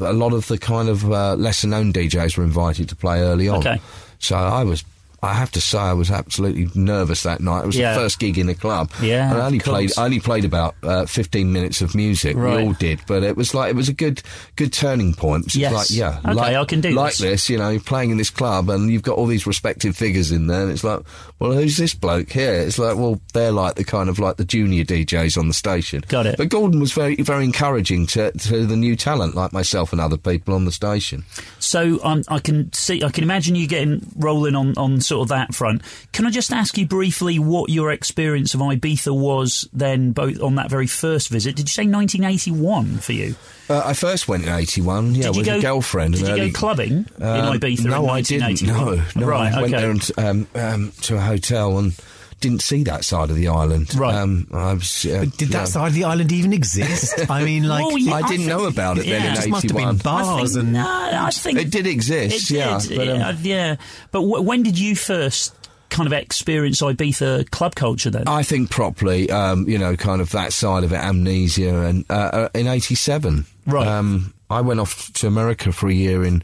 Speaker 4: A lot of the kind of uh, lesser known DJs were invited to play early on.
Speaker 2: Okay.
Speaker 4: So I was. I have to say, I was absolutely nervous that night. It was
Speaker 2: Yeah.
Speaker 4: the first gig in the club.
Speaker 2: Yeah,
Speaker 4: and I only played. I only played about uh, fifteen minutes of music.
Speaker 2: Right.
Speaker 4: We all did, but it was like it was a good, good turning point.
Speaker 2: Yes.
Speaker 4: like yeah,
Speaker 2: Okay,
Speaker 4: like,
Speaker 2: I can do
Speaker 4: like
Speaker 2: this.
Speaker 4: this. You know, you're playing in this club, and you've got all these respected figures in there, and it's like, well, who's this bloke here? It's like, well, they're like the kind of like the junior DJs on the station.
Speaker 2: Got it.
Speaker 4: But Gordon was very, very encouraging to to the new talent like myself and other people on the station.
Speaker 2: So um, I can see, I can imagine you getting rolling on, on sort of that front. Can I just ask you briefly what your experience of Ibiza was then, both on that very first visit? Did you say 1981 for you?
Speaker 4: Uh, I first went in '81. Yeah,
Speaker 2: did
Speaker 4: with
Speaker 2: go
Speaker 4: a girlfriend.
Speaker 2: Did
Speaker 4: and
Speaker 2: you
Speaker 4: early-
Speaker 2: go clubbing in
Speaker 4: Um,
Speaker 2: Ibiza?
Speaker 4: No,
Speaker 2: in
Speaker 4: I didn't. No, no.
Speaker 2: right.
Speaker 4: I went
Speaker 2: okay.
Speaker 4: there and, um, um, to a hotel and didn't see that side of the island.
Speaker 2: Right.
Speaker 4: Um, I was, uh,
Speaker 1: Did that
Speaker 4: no.
Speaker 1: side of the island even exist? I mean, like,
Speaker 2: Well, yeah,
Speaker 4: I didn't
Speaker 2: think-
Speaker 4: know about it then
Speaker 2: yeah.
Speaker 4: in
Speaker 1: it just must have been bars
Speaker 2: I think,
Speaker 1: and
Speaker 2: no, I think
Speaker 4: It did exist,
Speaker 2: It
Speaker 4: yeah.
Speaker 2: did,
Speaker 4: but, um,
Speaker 2: yeah, yeah. But w- when did you first kind of experience Ibiza club culture then?
Speaker 4: I think properly, um, you know, kind of that side of it, amnesia, and uh, uh, in '87,
Speaker 2: Right.
Speaker 4: Um, I went off to America for a year in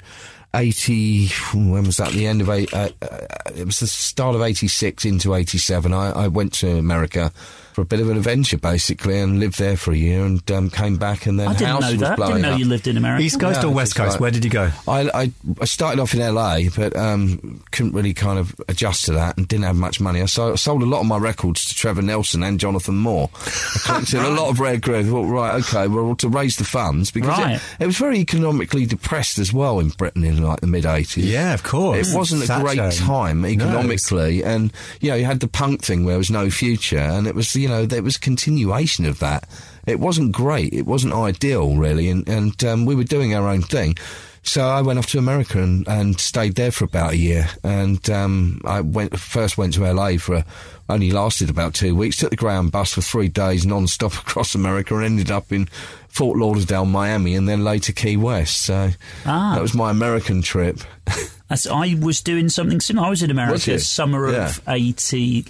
Speaker 4: '80. When was that? The end of eight. Uh, uh, it was the start of '86 into '87. I, I went to America for a bit of an adventure, basically, and lived there for a year, and um, came back, and then
Speaker 2: I didn't
Speaker 4: house
Speaker 2: know
Speaker 4: was
Speaker 2: that.
Speaker 4: blowing
Speaker 2: Didn't know
Speaker 4: up.
Speaker 2: you lived in America.
Speaker 1: East Coast
Speaker 4: Yeah,
Speaker 1: or West Coast?
Speaker 4: like-
Speaker 1: Where did you go?
Speaker 4: I, I, I started off in LA, but um, couldn't really kind of adjust to that and didn't have much money. I so, sold a lot of my records to Trevor Nelson and Jonathan Moore. I collected a lot of rare grades. Well, right, okay, well, to raise the funds because
Speaker 2: Right.
Speaker 4: it, it was very economically depressed as well in Britain in like the mid 80s.
Speaker 1: Yeah, of course.
Speaker 4: It wasn't a
Speaker 1: Thatcher.
Speaker 4: great time
Speaker 1: No,
Speaker 4: economically, and you know you had the punk thing where there was no future, and it was you know there was continuation of that. It wasn't great. It wasn't ideal really, and and um, we were doing our own thing. So I went off to America and, and stayed there for about a year, and um, I went first went to LA for a, only lasted about two weeks. Took the Greyhound bus for three days non-stop across America, and ended up in Fort Lauderdale, Miami, and then later Key West. So
Speaker 2: Ah.
Speaker 4: that was my American trip.
Speaker 2: I was doing something similar. I was in America
Speaker 4: you?
Speaker 2: summer
Speaker 4: Yeah.
Speaker 2: of eighty.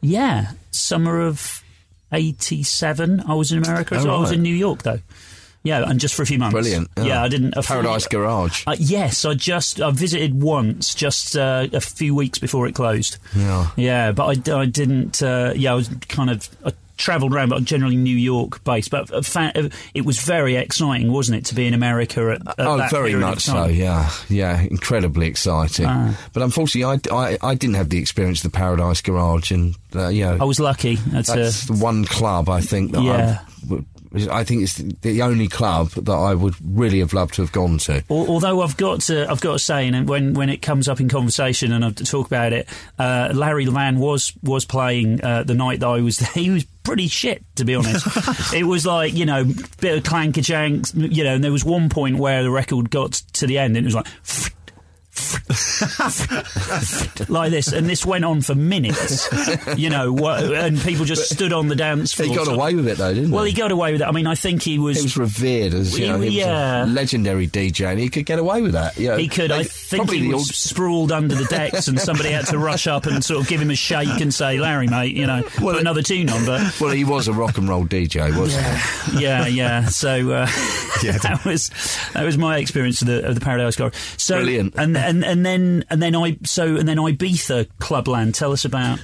Speaker 2: Yeah, summer of eighty-seven. I was in America
Speaker 4: Oh,
Speaker 2: well. I was in New York though. Yeah, and just for a few months.
Speaker 4: Brilliant.
Speaker 2: Yeah, I didn't. a few-
Speaker 4: Paradise Garage.
Speaker 2: Uh, yes, I just I visited once, just uh, a few weeks before it closed.
Speaker 4: Yeah.
Speaker 2: yeah, but I, I didn't. Uh, yeah, I was kind of. I travelled around, but generally New York based. But uh, fa- uh, it was very exciting, wasn't it, to be in America at, at
Speaker 4: Oh, very much so. Yeah, yeah, incredibly exciting.
Speaker 2: Ah.
Speaker 4: But unfortunately, I, I, I didn't have the experience of the Paradise Garage, and uh, yeah,
Speaker 2: I was lucky. That's,
Speaker 4: that's
Speaker 2: uh,
Speaker 4: the one club I think that
Speaker 2: Yeah.
Speaker 4: I think it's the only club that I would really have loved to have gone to.
Speaker 2: Although I've got to, I've got to say, and when when it comes up in conversation and I talk about it, uh, Larry Levan was was playing uh, the night that I was there. He was pretty shit, to be honest. it was like you know, bit of clanker jank, you know. And there was one point where the record got to the end, and it was like. like this, and this went on for minutes, you know, and people just stood on the dance floor.
Speaker 4: He got away with it though, didn't
Speaker 2: Well,
Speaker 4: he?
Speaker 2: he got away with it. I mean, I think he was.
Speaker 4: He was revered as you
Speaker 2: He-
Speaker 4: know, he
Speaker 2: yeah.
Speaker 4: a legendary DJ, and he could get away with that. You know,
Speaker 2: He could. I think he was
Speaker 4: old-
Speaker 2: sprawled under the decks, and somebody had to rush up and sort of give him a shake and say, "Larry, mate, you know, put another tune on." But
Speaker 4: well, he was a rock and roll DJ, wasn't he?
Speaker 2: yeah, yeah. So uh, that was that was my experience of the of the Paradise Garage. So
Speaker 4: Brilliant.
Speaker 2: And and and and then and then I so and then Ibiza Clubland. Tell us about.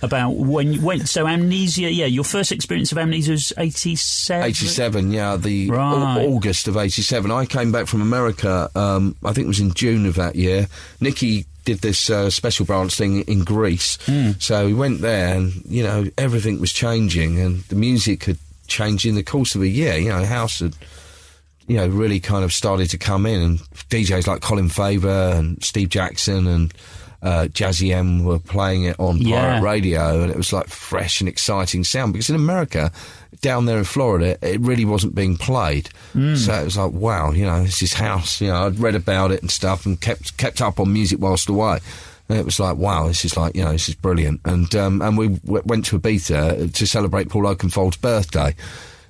Speaker 2: About when you went, so amnesia, yeah, your first experience of amnesia was 87?
Speaker 4: 87, yeah, the
Speaker 2: Right.
Speaker 4: August of 87. I came back from America, um, I think it was in June of that year. Nicky did this uh, special branch thing in Greece. So we went there and, you know, everything was changing and the music had changed in the course of a year. You know, house had, you know, really kind of started to come in and DJs like Colin Faver and Steve Jackson and uh, Jazzy M were playing it on
Speaker 2: Yeah.
Speaker 4: pirate radio, and it was like fresh and exciting sound. Because in America, down there in Florida, it really wasn't being played. So it was like, wow, you know, this is house. You know, I'd read about it and stuff, and kept kept up on music whilst away. And it was like, wow, this is like, you know, this is brilliant. And um, and we w- went to Ibiza to celebrate Paul Oakenfold's birthday.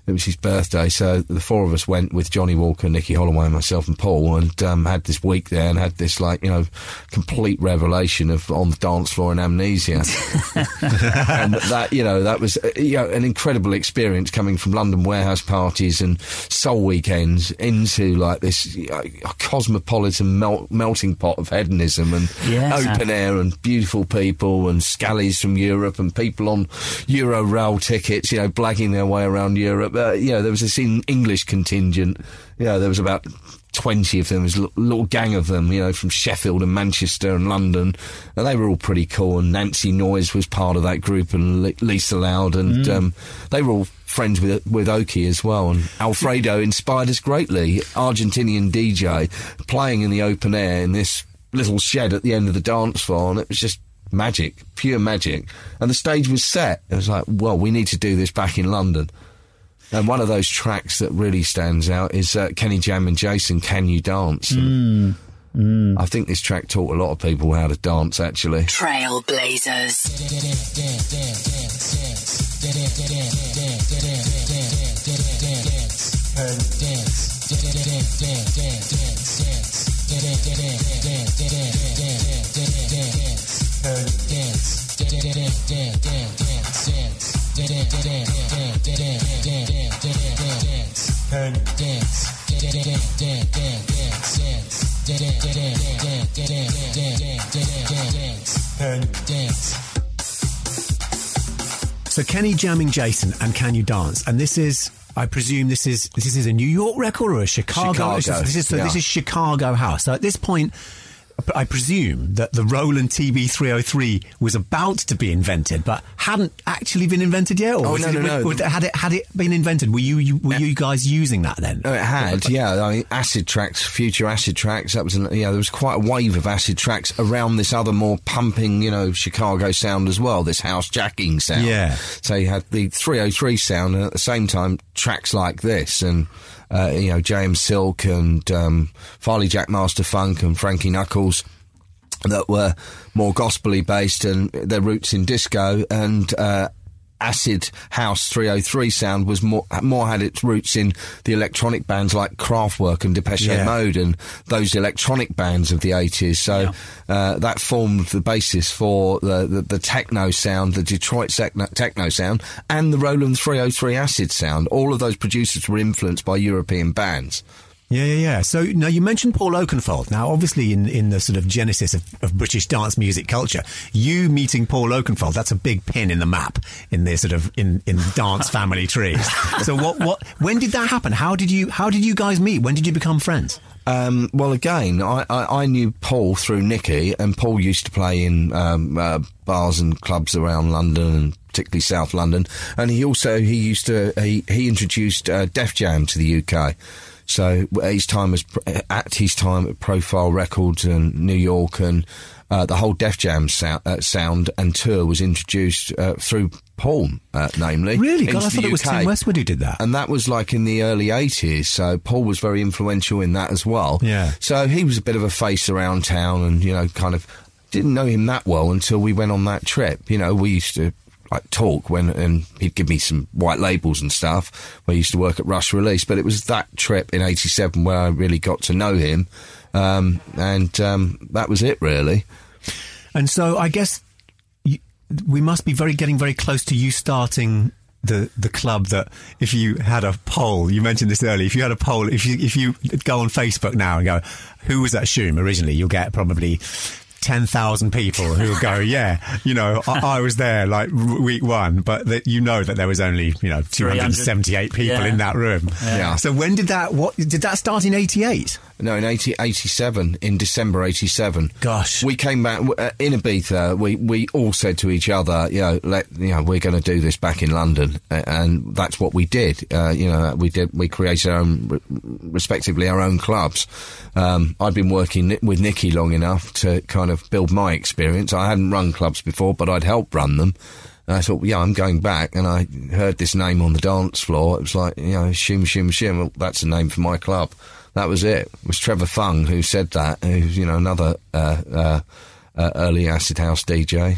Speaker 4: It was his birthday, so the four of us went with Johnny Walker, Nicky Holloway, myself, and Paul, and um, had this week there and had this like you know complete revelation of on the dance floor and amnesia, and that you know that was uh, you know an incredible experience coming from London warehouse parties and soul weekends into like this you know, cosmopolitan mel- melting pot of hedonism and
Speaker 2: Yes.
Speaker 4: open air and beautiful people and scallies from Europe and people on Euro rail tickets, you know, blagging their way around Europe. Uh, you know, there was this English contingent. You know, there was about 20 of them, a little gang of them, you know, from Sheffield and Manchester and London. And they were all pretty cool. And Nancy Noise was part of that group and Lisa Loud. And um, they were all friends with with Oki as well. And Alfredo inspired us greatly. Argentinian DJ playing in the open air in this little shed at the end of the dance floor, and it was just magic, pure magic. And the stage was set. It was like, well, we need to do this back in London. And one of those tracks that really stands out is uh, Kenny Jammin Jason, Can You Dance? And I think this track taught a lot of people how to dance, actually.
Speaker 3: Trailblazers.
Speaker 1: So Kenny Jammin Jason and Can You Dance? And this is, I presume, this is this is a New York record or a Chicago?
Speaker 4: Chicago,
Speaker 1: This is, this is, so
Speaker 4: yeah.
Speaker 1: this is Chicago house. So at this point. I presume that the Roland TB303 was about to be invented, but hadn't actually been invented yet. Or
Speaker 4: Oh, no,
Speaker 1: it,
Speaker 4: no, no.
Speaker 1: had it had it been invented? Were you, you were you guys using that then?
Speaker 4: Oh, it had, yeah. I mean, acid tracks, future acid tracks. That was, an, yeah. There was quite a wave of acid tracks around this other more pumping, you know, Chicago sound as well. This house jacking sound.
Speaker 1: Yeah.
Speaker 4: So you had the 303 sound, and at the same time, tracks like this, and uh, you know, James Silk and um, Farley Jackmaster Funk and Frankie Knuckles that were more gospelly based and their roots in disco and uh, acid house 303 sound was more more had its roots in the electronic bands like Kraftwerk and Depeche
Speaker 1: Yeah.
Speaker 4: Mode and those electronic bands of the 80s so uh, that formed the basis for the, the, the techno sound the Detroit techno, techno sound and the Roland 303 acid sound. All of those producers were influenced by European bands
Speaker 1: Yeah, yeah, yeah. So now you mentioned Paul Oakenfold. Now, obviously, in, in the sort of genesis of, of British dance music culture, you meeting Paul Oakenfold, that's a big pin in the map in the sort of in, in dance family trees. So what, what, when did that happen? How did you, how did you guys meet? When did you become friends?
Speaker 4: Um, well, again, I, I, I knew Paul through Nicky, and Paul used to play in um, uh, bars and clubs around London, and particularly South London. And he also he used to he, he introduced uh, Def Jam to the UK. So at his time as at his time at Profile Records and New York and uh, the whole Def Jam sound, uh, sound and tour was introduced uh, through Paul, uh, namely.
Speaker 1: Really? God, I thought it was. Tim Westwood who did that.
Speaker 4: And that was like in the early 80s, so Paul was very influential in that as well.
Speaker 1: Yeah.
Speaker 4: So he was a bit of a face around town and, you know, kind of didn't know him that well until we went on that trip. You know, we used to like talk when and he'd give me some white labels and stuff. We used to work at Rush Release, but it was that trip in 87 where I really got to know him. Um, and um, that was it really.
Speaker 1: And so I guess you, we must be very getting very close to you starting the the club that if you had a poll, you mentioned this earlier, if you had a poll, if you if you go on Facebook now and go, who was that Shoom originally, you'll get probably 10,000 people who go, yeah, you know, I, I was there like week one, but that you know that there was only, you know, 278 people
Speaker 2: Yeah.
Speaker 1: in that room.
Speaker 4: Yeah.
Speaker 1: So when did that, what, did that start in 88?
Speaker 4: No, in 80, 87, in December 87.
Speaker 1: Gosh.
Speaker 4: We came back uh, in Ibiza. We, we all said to each other, you know, let, you know, we're going to do this back in London. And that's what we did. Uh, you know, we did, we created our own, respectively, our own clubs. Um, I'd been working with Nicky long enough to kind of build my experience. I hadn't run clubs before, but I'd helped run them. And I thought, well, yeah, I'm going back. And I heard this name on the dance floor. It was like, you know, Shim Shim Shim. Well, that's the name for my club. That was it. It was Trevor Fung who said that. Who's, you know, another uh, uh, uh, early acid house DJ.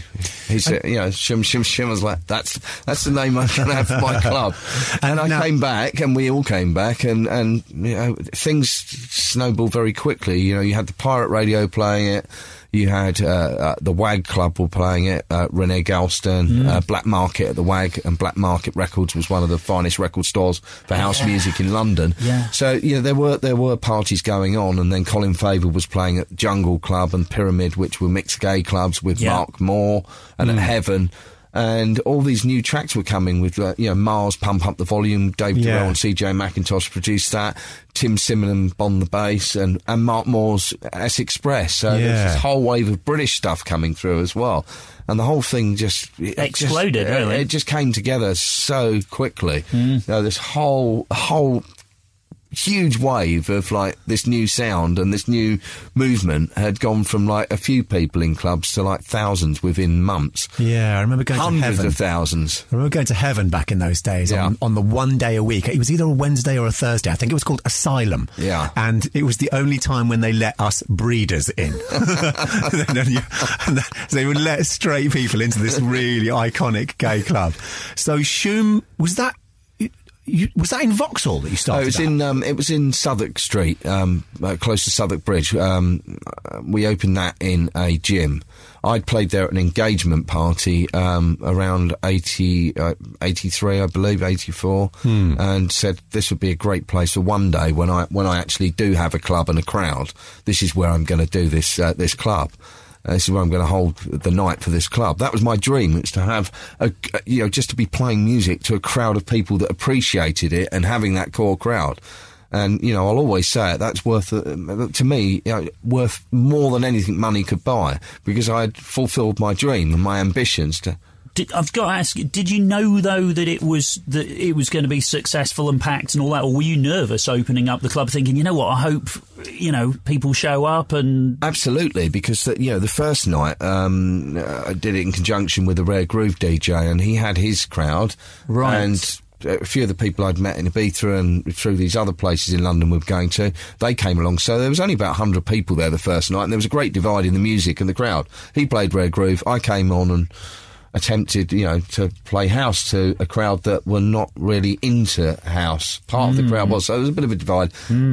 Speaker 4: He said, you know, Shim Shim Shim was like, that's that's the name I'm going to have for my club. And I
Speaker 1: now-
Speaker 4: came back, and we all came back, and and you know, things snowballed very quickly. You know, you had the pirate radio playing it. You had uh, uh, the WAG Club were playing it. Uh, Rene Gelston, uh, Black Market at the WAG, and Black Market Records was one of the finest record stores for house music in London.
Speaker 2: Yeah.
Speaker 4: So you know there were there were parties going on, and then Colin Faver was playing at Jungle Club and Pyramid, which were mixed gay clubs with
Speaker 2: Yeah.
Speaker 4: Mark Moore and at Heaven. And all these new tracks were coming with, uh, you know, MARRS, Pump Up the Volume, Dave
Speaker 1: Yeah.
Speaker 4: Dorrell and CJ Mackintosh produced that, Tim Simenon on the bass, and, and Mark Moore's S'Express. So there's this whole wave of British stuff coming through as well. And the whole thing just it just-
Speaker 2: Exploded,
Speaker 4: it- It just came together so quickly.
Speaker 2: Hmm.
Speaker 4: You know, this whole whole huge wave of like this new sound and this new movement had gone from like a few people in clubs to like thousands within months.
Speaker 1: Yeah, I remember going to
Speaker 4: Hundreds
Speaker 1: heaven.
Speaker 4: of thousands.
Speaker 1: I remember going to heaven back in those days
Speaker 4: Yeah.
Speaker 1: on, on the one day a week. It was either a Wednesday or a Thursday. I think it was called Asylum.
Speaker 4: Yeah.
Speaker 1: And it was the only time when they let us breeders in. And then you- and then- so they would let straight people into this really iconic gay club. So Shoom, was that, you, was that in Vauxhall that you
Speaker 4: Oh,
Speaker 1: started
Speaker 4: it was
Speaker 1: that?
Speaker 4: in um, it was in Southwark Street, um, uh, close to Southwark Bridge. Um, uh, we opened that in a gym. I'd played there at an engagement party um, around 80, uh, 83, I believe, 84, and said this would be a great place for one day when I when I actually do have a club and a crowd. This is where I'm going to do this uh, this club. Uh, this is where I'm going to hold the night for this club. That was my dream. It's to have a, you know, just to be playing music to a crowd of people that appreciated it and having that core crowd. And you know, I'll always say it. That's worth uh, to me, you know, worth more than anything money could buy because I had fulfilled my dream and my ambitions to.
Speaker 2: Did, I've got to ask you, did you know though that it was that it was going to be successful and packed and all that, or were you nervous opening up the club, thinking, you know what, I hope you know people show up and
Speaker 4: Absolutely, because the, you know the first night um, uh, I did it in conjunction with a rare groove DJ, and he had his crowd,
Speaker 2: Right.
Speaker 4: And a few of the people I'd met in Ibiza and through these other places in London we were going to, they came along. So there was only about hundred people there the first night, and there was a great divide in the music and the crowd. He played rare groove, I came on and attempted, you know, to play house to a crowd that were not really into house. Part of the crowd was, so there was a bit of a divide.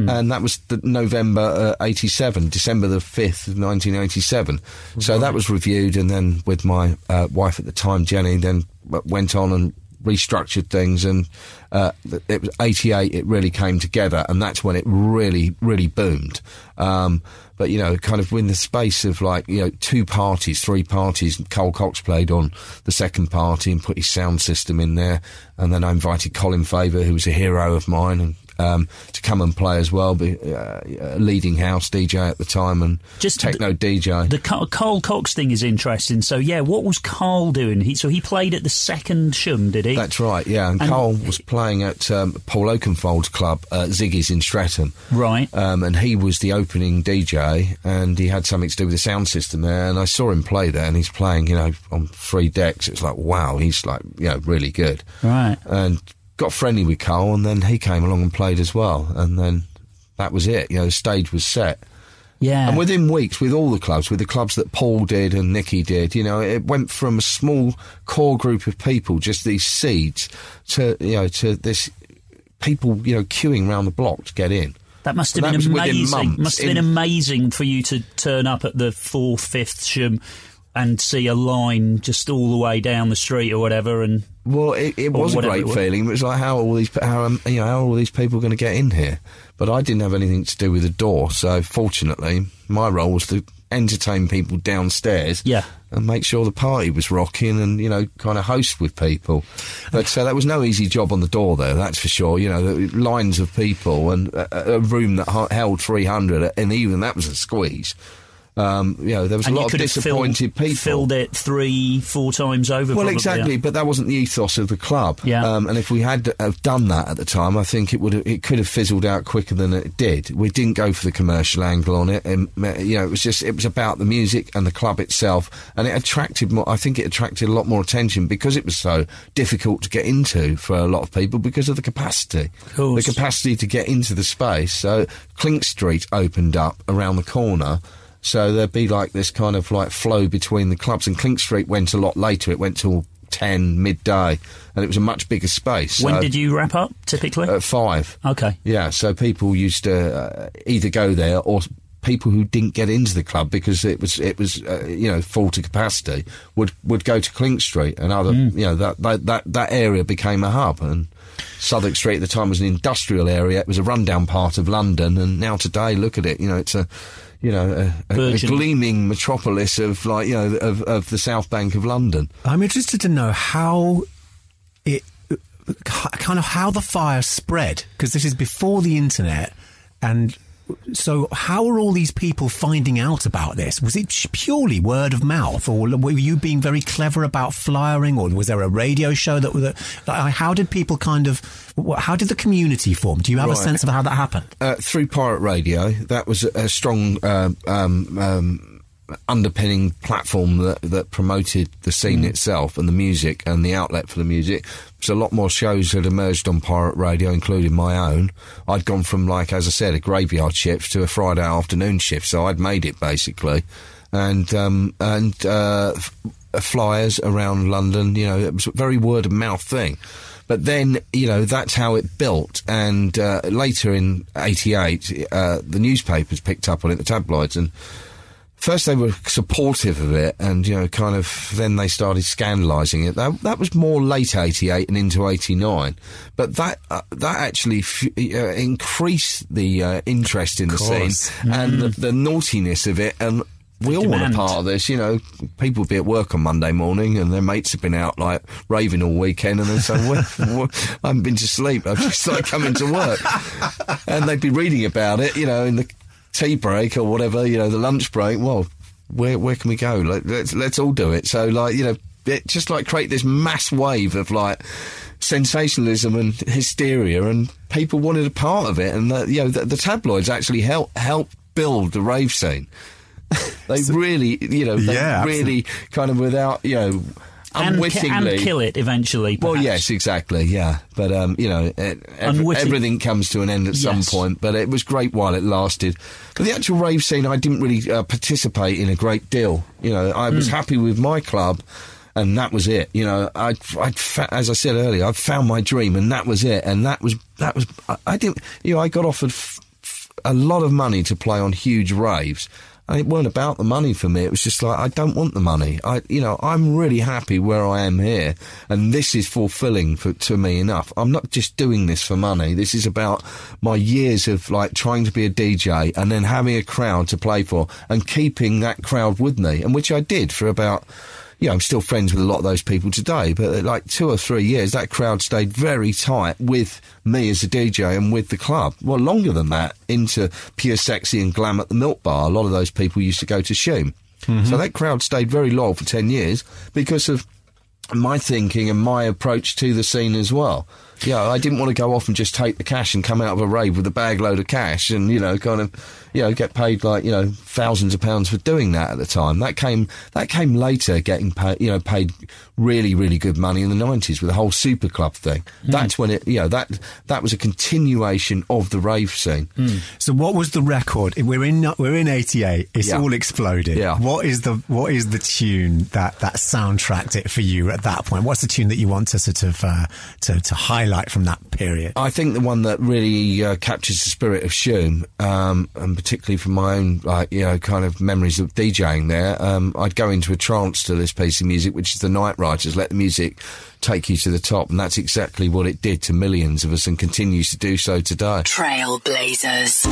Speaker 4: And that was the November uh, 87, December the 5th of 1987. So that was reviewed and then with my uh, wife at the time, Jenny, then went on and restructured things and uh, it was 88 it really came together and that's when it really really boomed um, but you know kind of in the space of like you know two parties three parties Carl Cox played on the second party and put his sound system in there. And then I invited Colin Faver, who was a hero of mine and um, to come and play as well be, uh, leading house DJ at the time and
Speaker 2: Just
Speaker 4: techno DJ
Speaker 2: the Ca- Carl Cox thing is interesting. So yeah, what was Carl doing? He, so he played at the second Shoom, did he?
Speaker 4: That's right, yeah. And,
Speaker 2: And-
Speaker 4: Carl was playing at um, Paul Oakenfold's club, uh, Ziggy's in Streatham.
Speaker 2: Right.
Speaker 4: Um, and he was the opening DJ, and he had something to do with the sound system there. And I saw him play there, and he's playing, you know, on three decks. It's like, wow, he's like, you know, really good.
Speaker 2: Right.
Speaker 4: And got friendly with Carl, and then he came along and played as well. And then that was it. You know, the stage was set.
Speaker 2: Yeah.
Speaker 4: And within weeks, with all the clubs, with the clubs that Paul did and Nicky did, you know, it went from a small core group of people, just these seeds, to you know, to this people, you know, queuing around the block to get in.
Speaker 2: That must have
Speaker 4: That
Speaker 2: been amazing. Must have been
Speaker 4: in-
Speaker 2: amazing for you to turn up at the fourth, fifth Shoom and see a line just all the way down the street or whatever. And
Speaker 4: Well, it, it was a great
Speaker 2: it
Speaker 4: feeling. It was like, how are all these, how um, you know, how are all these people going to get in here? But I didn't have anything to do with the door, so fortunately, my role was to entertain people downstairs.
Speaker 2: Yeah.
Speaker 4: And make sure the party was rocking and, you know, kind of host with people. But so that was no easy job on the door there, that's for sure. You know, the lines of people and a, a room that held 300, and even that was a squeeze. Um, you know, there was
Speaker 2: and
Speaker 4: a lot of disappointed
Speaker 2: filled,
Speaker 4: people.
Speaker 2: filled it three, four times over.
Speaker 4: Well,
Speaker 2: probably,
Speaker 4: exactly,
Speaker 2: yeah.
Speaker 4: but that wasn't the ethos of the club.
Speaker 2: Yeah.
Speaker 4: Um, and if we had have done that at the time, I think it would have, it could have fizzled out quicker than it did. We didn't go for the commercial angle on it, and uh, you know, it was just it was about the music and the club itself, and it attracted more. I think it attracted a lot more attention because it was so difficult to get into for a lot of people because of the capacity,
Speaker 2: course.
Speaker 4: the capacity to get into the space. So Clink Street opened up around the corner. So there'd be like this kind of like flow between the clubs, and Clink Street went a lot later. It went till ten midday, and it was a much bigger space.
Speaker 2: When
Speaker 4: So,
Speaker 2: did you wrap up, typically?
Speaker 4: At five.
Speaker 2: okay.
Speaker 4: Yeah, so people used to uh, either go there or people who didn't get into the club because it was it was uh, you know full to capacity would would go to Clink Street and other
Speaker 2: Hmm.
Speaker 4: you know that, that that that area became a hub and Southwark Street at the time was an industrial area. It was a rundown part of London, and now today look at it. You know, it's a you know a, a, a gleaming metropolis of like you know of, of the South Bank of London.
Speaker 1: I'm interested to know how it kind of how the fire spread because this is before the internet and so how are all these people finding out about this? Was it purely word of mouth or were you being very clever about flyering or was there a radio show that, that like, how did people kind of how did the community form? Do you have a sense of how that happened?
Speaker 4: Uh, through pirate radio. That was a, a strong uh, um, um, underpinning platform that, that promoted the scene itself and the music and the outlet for the music. So a lot more shows had emerged on pirate radio, including my own. I'd gone from like, as I said, a graveyard shift to a Friday afternoon shift, so I'd made it basically. And um, and uh, flyers around London, you know, it was a very word of mouth thing. But then, you know, that's how it built. And uh, later in '88, uh, the newspapers picked up on it, the tabloids, and first they were supportive of it, and you know, kind of then they started scandalising it. That that was more late '88 and into '89, but that uh, that actually f- uh, increased the uh, interest in the scene and the, the naughtiness of it, and. We all want a part of this, you know. People be at work on Monday morning, and their mates have been out like raving all weekend, and they say, well, well, "I haven't been to sleep. I've just started coming to work," and they'd be reading about it, you know, in the tea break or whatever, you know, the lunch break. Well, where where can we go? Like, let's let's all do it. So, like, you know, it just like create this mass wave of like sensationalism and hysteria, and people wanted a part of it, and uh, you know, the, the tabloids actually help help build the rave scene. they really, you know, they
Speaker 1: Yeah,
Speaker 4: really kind of without, you know, unwittingly.
Speaker 2: and kill it eventually.
Speaker 4: Well, yes, exactly, yeah. But um, you know, it, ev- everything comes to an end at some point. But it was great while it lasted. But the actual rave scene, I didn't really uh, participate in a great deal. You know, I was happy with my club. And that was it, you know. I, I, as I said earlier, I found my dream, and that was it. And that was that was. I, I didn't, you know, I got offered f- a lot of money to play on huge raves, and it weren't about the money for me. It was just like I don't want the money. I, you know, I'm really happy where I am here, and this is fulfilling for to me enough. I'm not just doing this for money. This is about my years of like trying to be a DJ and then having a crowd to play for and keeping that crowd with me, and which I did for about. Yeah, I'm still friends with a lot of those people today, but uh, like two or three years, that crowd stayed very tight with me as a DJ and with the club. Well, longer than that, into pure sexy and glam at the Milk Bar. A lot of those people used to go to Shoom. So that crowd stayed very loyal for 10 years because of my thinking and my approach to the scene as well. Yeah, I didn't want to go off and just take the cash and come out of a rave with a bag load of cash and, you know, kind of, you know, get paid like, you know, thousands of pounds for doing that at the time. That came, that came later getting paid, you know, paid really, really good money in the 90s with the whole super club thing. That's when it, you know, that, that was a continuation of the rave scene.
Speaker 1: So what was the record? We're in we're in '88. It's
Speaker 4: Yeah.
Speaker 1: all exploded.
Speaker 4: Yeah.
Speaker 1: What is the what is the tune that that soundtracked it for you at that point? What's the tune that you want to sort of uh, to to highlight from that period?
Speaker 4: I think the one that really uh, captures the spirit of Shoom, um, and particularly from my own, like you know, kind of memories of DJing there, um, I'd go into a trance to this piece of music, which is the Night Writers. Let the music take you to the top, and that's exactly what it did to millions of us, and continues to do so today.
Speaker 3: Trailblazers.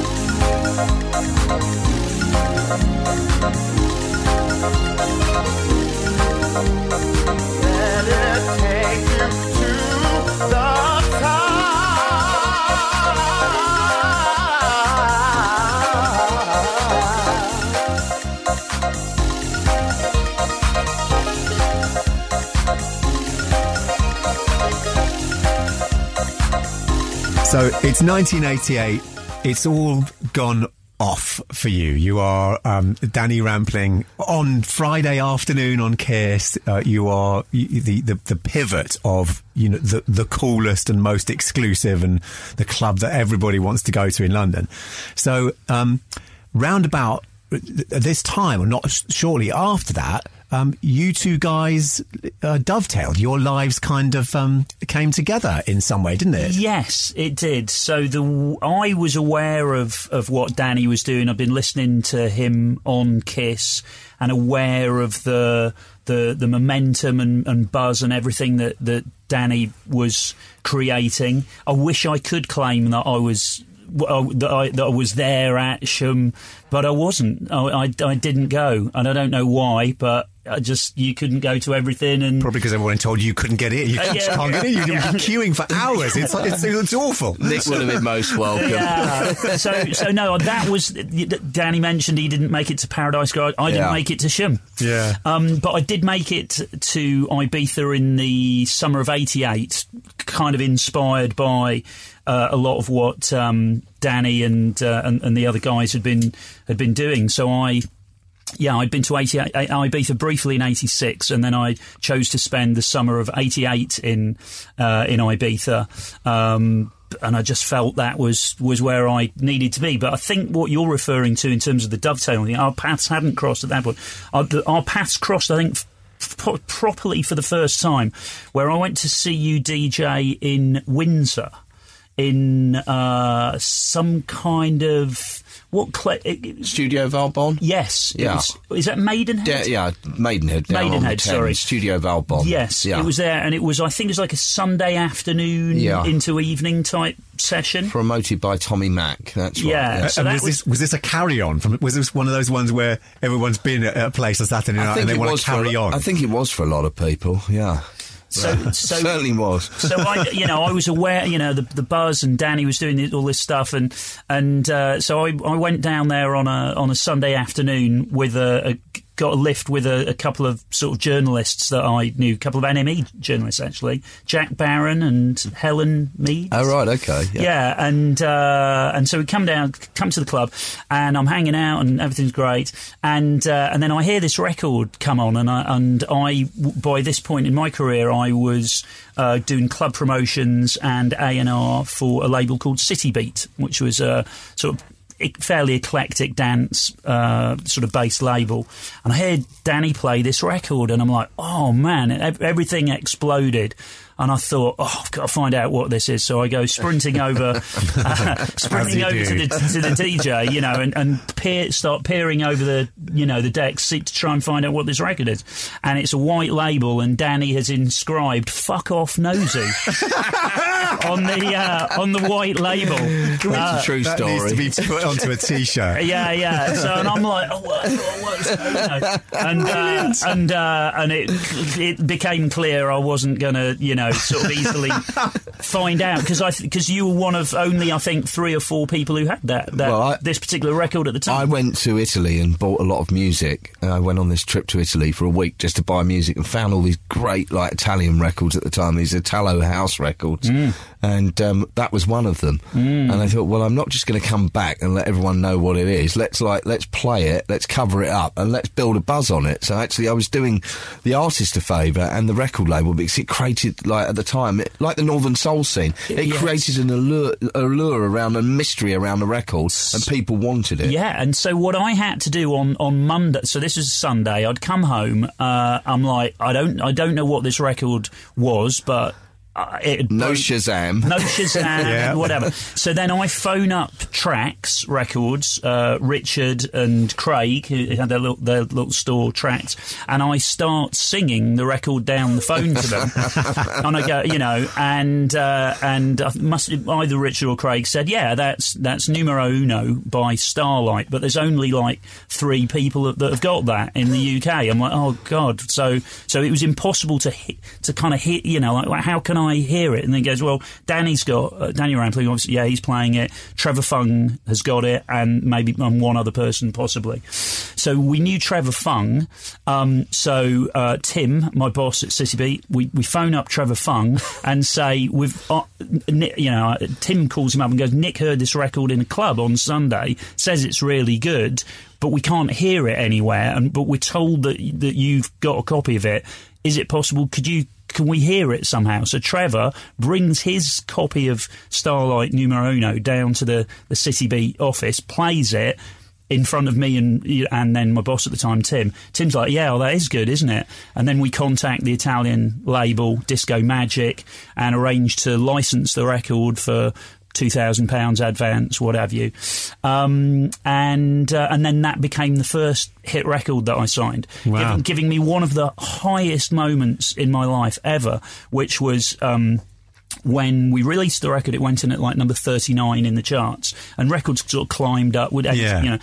Speaker 1: So it's 1988. It's all gone off for you. You are um, Danny Rampling on Friday afternoon on Kiss. Uh, you are the, the the pivot of you know the the coolest and most exclusive and the club that everybody wants to go to in London. So um, round about this time, or not shortly after that, um, you two guys uh, dovetailed. Your lives kind of um, came together in some way, didn't it?
Speaker 2: Yes, it did. So the I was aware of of what Danny was doing. I've been listening to him on Kiss and aware of the the the momentum and, and buzz and everything that that Danny was creating. I wish I could claim that I was. well, That I, that I was there at Shoom, but I wasn't. I, I, I didn't go, and I don't know why. But I just you couldn't go to everything, and
Speaker 1: Probably because everyone told you you couldn't get in. You
Speaker 2: Uh,
Speaker 1: just
Speaker 2: yeah.
Speaker 1: can't get in. You'd be queuing for hours. It's, it's, it's awful.
Speaker 4: Nick would have been most welcome.
Speaker 2: Yeah. so so no, that was Danny mentioned he didn't make it to Paradise Garage. I didn't
Speaker 4: Yeah.
Speaker 2: make it to Shim.
Speaker 1: Yeah.
Speaker 2: Um, but I did make it to Ibiza in the summer of '88, kind of inspired by uh, a lot of what um, Danny and, uh, and and the other guys had been had been doing. So I. Yeah, I'd been to 88, uh, Ibiza briefly in '86, and then I chose to spend the summer of '88 in uh, in Ibiza. Um, and I just felt that was was where I needed to be. But I think what you're referring to in terms of the dovetailing, our paths hadn't crossed at that point. Our, our paths crossed, I think. f- properly for the first time, where I went to see you DJ in Windsor, in uh, some kind of what? Cl- it,
Speaker 4: Studio Valbonne?
Speaker 2: yes,
Speaker 4: Yeah.
Speaker 2: was- is that Maidenhead?
Speaker 4: Yeah, yeah, Maidenhead. down on the
Speaker 2: Maidenhead, sorry.
Speaker 4: Studio Valbonne.
Speaker 2: Yes,
Speaker 4: yeah.
Speaker 2: it was there, and it was. I think it was like a Sunday afternoon
Speaker 4: Yeah.
Speaker 2: into evening type session.
Speaker 4: promoted by Tommy Mack. That's right.
Speaker 2: Yeah.
Speaker 4: yeah.
Speaker 2: So
Speaker 1: and
Speaker 2: that
Speaker 1: was,
Speaker 2: was-
Speaker 1: this was this a carry on from? Was this one of those ones where everyone's been at a place on Saturday night and they want to
Speaker 4: for a
Speaker 1: carry on?
Speaker 4: I think it was for a lot of people. Yeah,
Speaker 2: So, so
Speaker 4: certainly was.
Speaker 2: so I, you know, I was aware, you know, the, the buzz and Danny was doing all this stuff, and and uh, so I, I went down there on a on a Sunday afternoon with a, a got a lift with a, a couple of sort of journalists that I knew, a couple of NME journalists actually, Jack Barron and Helen Mead.
Speaker 4: Oh right, okay. Yeah.
Speaker 2: Yeah, and uh, and so we come down, come to the club, and I'm hanging out, and everything's great, and uh, and then I hear this record come on, and I and I by this point in my career, I was uh, doing club promotions and A and R for a label called City Beat, which was a sort of fairly eclectic dance uh, sort of based label, and I heard Danny play this record, and I'm like, oh man, everything exploded. And I thought, oh, I've got to find out what this is. So I go sprinting over, uh, sprinting over to the, to the DJ, you know, and, and peer, start peering over the, you know, the decks see- to try and find out what this record is. And it's a white label, and Danny has inscribed "fuck off nosy" on the uh, on the white label.
Speaker 4: It's
Speaker 2: Uh,
Speaker 4: a true
Speaker 1: that
Speaker 4: story.
Speaker 1: needs to be put onto a t-shirt.
Speaker 2: yeah, yeah. So, and I'm like, oh, what, what's you know, and uh, and uh, and it it became clear I wasn't gonna, you know, sort of easily find out because I because you were one of only I think three or four people who had that that
Speaker 4: Well, I-
Speaker 2: this particular record at the time.
Speaker 4: I went to Italy and bought a lot of music. Uh, I went on this trip to Italy for a week just to buy music and found all these great like Italian records at the time, these Italo house records, and um, that was one of them. And I thought, well, I'm not just going to come back and let everyone know what it is. Let's like let's play it, let's cover it up, and let's build a buzz on it. So actually, I was doing the artist a favour and the record label because it created like at the time, it, like the Northern Soul scene, it
Speaker 2: Yes.
Speaker 4: created an allure, allure around a mystery around the record, and people wanted it.
Speaker 2: Yeah, and so what I had to do on, on Monday, so this was Sunday. I'd come home. Uh, I'm like, I don't, I don't know what this record was, but it
Speaker 4: No Shazam.
Speaker 2: no Shazam,
Speaker 1: Yeah.
Speaker 2: whatever. So then I phone up Tracks Records, uh, Richard and Craig, who had their little, their little store Tracks, and I start singing the record down the phone to them. and I go, you know, and uh, and I must either Richard or Craig said, yeah, that's that's numero uno by Starlight, but there's only like three people that, that have got that in the UK. I'm like, oh god, so so it was impossible to hit, to kind of hit, you know, like well, how can I hear it? And then he goes, well, Danny's got uh, Danny Rampling, obviously, yeah, he's playing it. Trevor Fung has got it, and maybe um, one other person possibly. So we knew Trevor Fung. Um, so uh, Tim, my boss at City Beat, we, we phone up Trevor Fung and say we've, uh, you know, Tim calls him up and goes, Nick heard this record in a club on Sunday, says it's really good, but we can't hear it anywhere, and but we're told that that you've got a copy of it. Is it possible? Could you? Can we hear it somehow? So Trevor brings his copy of Starlight Numero Uno down to the, the City Beat office, plays it, in front of me and and then my boss at the time, Tim. Tim's like, "Yeah, well, that is good, isn't it?" And then we contact the Italian label Disco Magic and arrange to license the record for two thousand pounds advance, what have you, um, and uh, and then that became the first hit record that I signed,
Speaker 1: Wow.
Speaker 2: giving, giving me one of the highest moments in my life ever, which was. Um, when we released the record, it went in at like number 39 in the charts, and records sort of climbed up. Would
Speaker 1: Yeah.
Speaker 2: you know?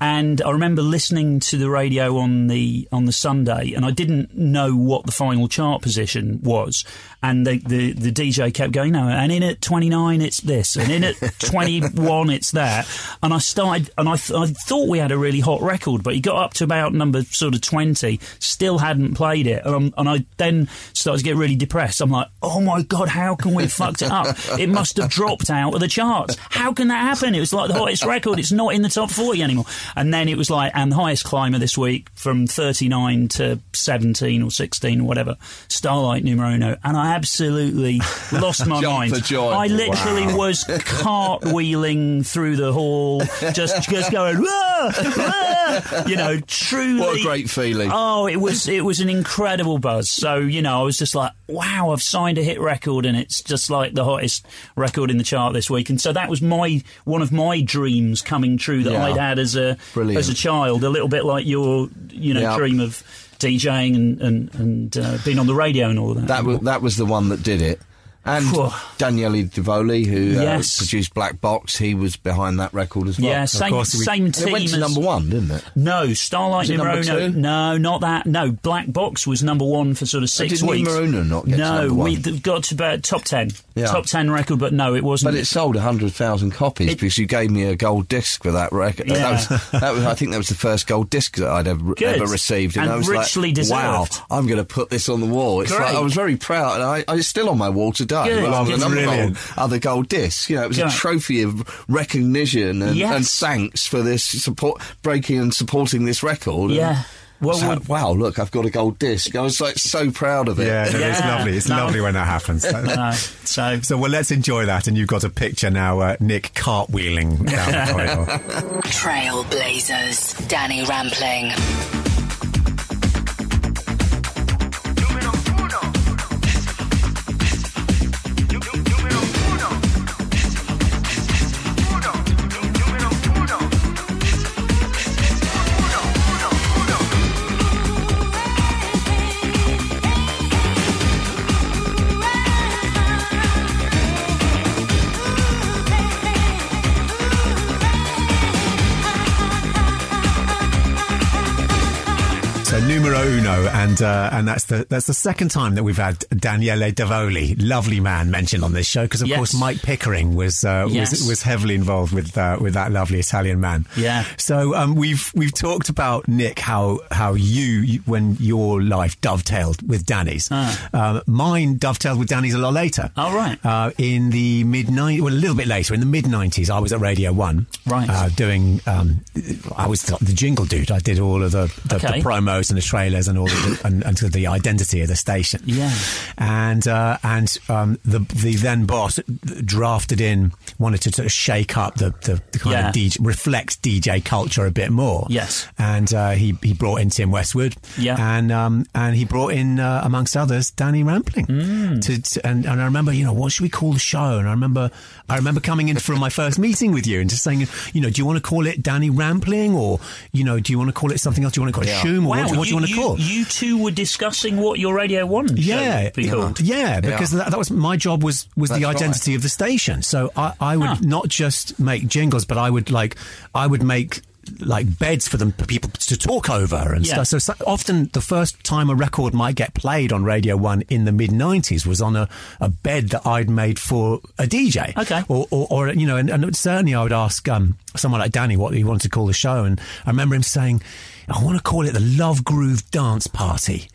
Speaker 2: And I remember listening to the radio on the on the Sunday, and I didn't know what the final chart position was. And the the, the DJ kept going, no, and in at 29 it's this, and in at 21 it's that. And I started, and I, th- I thought we had a really hot record, but he got up to about number sort of 20, still hadn't played it, and, and I then started to get really depressed. I'm like, oh my god, how can we have fucked it up? It must have dropped out of the charts. How can that happen? It was like the hottest record. It's not in the top 40 anymore. And then it was like, and the highest climber this week from 39 to 17 or 16 or whatever, Starlight numero uno. And I absolutely lost my mind. I literally
Speaker 4: Wow.
Speaker 2: was cartwheeling through the hall, just just going, "Wah, wah," you know, truly.
Speaker 4: What a great feeling.
Speaker 2: Oh, it was it was an incredible buzz. So you know, I was just like, wow, I've signed a hit record, and it's just like the hottest record in the chart this week. And so that was my one of my dreams coming true that
Speaker 4: Yeah.
Speaker 2: I'd had as a
Speaker 4: Brilliant.
Speaker 2: as a child, a little bit like your you know dream of DJing and and and uh, being on the radio and all of that.
Speaker 4: That was that was the one that did it. And
Speaker 2: Phew.
Speaker 4: Daniele Davoli, who uh, produced Black Box, he was behind that record as well.
Speaker 2: yeah, same
Speaker 1: course,
Speaker 2: same
Speaker 4: And
Speaker 2: team
Speaker 4: it went to number one, didn't it?
Speaker 2: No, Starlight
Speaker 4: Was it
Speaker 2: numero
Speaker 4: two?
Speaker 2: No, not that. No, Black Box was number one for sort of six
Speaker 4: did
Speaker 2: weeks.
Speaker 4: Uno not get to
Speaker 2: no, we got to about top ten.
Speaker 4: Yeah.
Speaker 2: Top ten record, but no, it wasn't.
Speaker 4: But it sold 100,000 copies
Speaker 2: It-
Speaker 4: because you gave me a gold disc for that record.
Speaker 2: Yeah.
Speaker 4: That, was, that was, I think that was the first gold disc that I'd ever, ever received.
Speaker 2: And
Speaker 4: I was
Speaker 2: richly
Speaker 4: like,
Speaker 2: deserved.
Speaker 4: wow, I'm going to put this on the wall. It's like, I was very proud. And I, I, it's still on my wall today.
Speaker 2: Good.
Speaker 4: along with
Speaker 2: It's
Speaker 4: a number of other gold discs. You know, it was
Speaker 2: Yeah.
Speaker 4: a trophy of recognition and,
Speaker 2: Yes.
Speaker 4: and thanks for this support, breaking and supporting this record.
Speaker 2: Yeah. Well,
Speaker 4: So,
Speaker 2: would-
Speaker 4: wow, look, I've got a gold disc. I was like so proud of it.
Speaker 1: Yeah, no, it's lovely. It's
Speaker 2: No.
Speaker 1: lovely when that happens.
Speaker 2: no, so
Speaker 1: So, well, let's enjoy that. And you've got a picture now, uh, Nick cartwheeling down the corridor.
Speaker 3: Trailblazers. Danny Rampling.
Speaker 1: And uh, and that's the that's the second time that we've had Daniele Davoli, lovely man, mentioned on this show because of
Speaker 2: Yes.
Speaker 1: course Mike Pickering was uh,
Speaker 2: Yes.
Speaker 1: was was heavily involved with uh, with that lovely Italian man.
Speaker 2: Yeah.
Speaker 1: So um, we've we've talked about Nick how how you, you when your life dovetailed with Danny's.
Speaker 2: Ah.
Speaker 1: Um, mine dovetailed with Danny's a lot later.
Speaker 2: Oh, right.
Speaker 1: Uh, in the mid nineties, well, a little bit later, in the mid nineties, I was at Radio One.
Speaker 2: Right.
Speaker 1: Uh, doing, um, I was the, the jingle dude. I did all of the, the,
Speaker 2: Okay.
Speaker 1: the promos and the trailers and all of the, and, and to the identity of the station.
Speaker 2: Yeah.
Speaker 1: And, uh, and, um, the, the then boss drafted in, wanted to sort of shake up the, the, the kind
Speaker 2: Yeah.
Speaker 1: of DJ, reflect DJ culture a bit more.
Speaker 2: Yes.
Speaker 1: And, uh, he, he brought in Tim Westwood.
Speaker 2: Yeah.
Speaker 1: And, um, and he brought in, uh, amongst others, Danny Rampling.
Speaker 2: Mm.
Speaker 1: To, to, and, and I remember, you know, what should we call the show? And I remember, I remember coming in from my first meeting with you and just saying, you know, do you want to call it Danny Rampling or, you know, do you want to call it something else? Do you want to call it
Speaker 4: Yeah.
Speaker 1: Shoom or
Speaker 2: wow,
Speaker 1: what, what do you want to call?
Speaker 2: You two were discussing what your Radio One show
Speaker 1: yeah,
Speaker 2: would be
Speaker 1: yeah,
Speaker 2: called.
Speaker 1: yeah, because
Speaker 4: Yeah.
Speaker 1: That, that was my job was was the
Speaker 4: That's
Speaker 1: identity of the station. So I, I would
Speaker 2: Huh.
Speaker 1: not just make jingles, but I would like I would make like beds for them for people to talk over and
Speaker 2: Yeah.
Speaker 1: stuff. So, so often the first time a record might get played on Radio One in the mid '90s was on a, a bed that I'd made for a DJ.
Speaker 2: Okay.
Speaker 1: or or, or you know, and, and certainly I would ask um, someone like Danny what he wanted to call the show, and I remember him saying, "I want to call it the Love Groove Dance Party."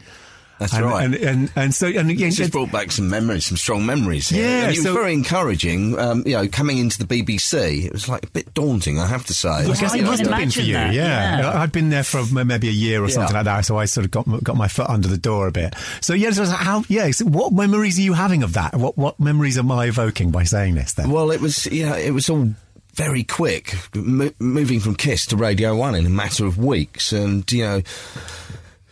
Speaker 4: That's
Speaker 1: and,
Speaker 4: right.
Speaker 1: And, and and so and again,
Speaker 4: It's just brought back some memories, some strong memories. Here.
Speaker 1: Yeah,
Speaker 4: and it was
Speaker 1: so-
Speaker 4: very encouraging. Um, you know, coming into the BBC, it was like a bit daunting, I have to say.
Speaker 2: Yeah,
Speaker 1: I guess
Speaker 2: I
Speaker 1: it must have been for you,
Speaker 2: that,
Speaker 1: yeah.
Speaker 2: yeah.
Speaker 1: I'd been there for maybe a year or
Speaker 4: Yeah.
Speaker 1: something like that, so I sort of got got my foot under the door a bit. So yeah, so how? Yeah, so what memories are you having of that? What what memories am I evoking by saying this? Then
Speaker 4: Well, it was yeah, it was all very quick, mo- moving from Kiss to Radio One in a matter of weeks, and you know.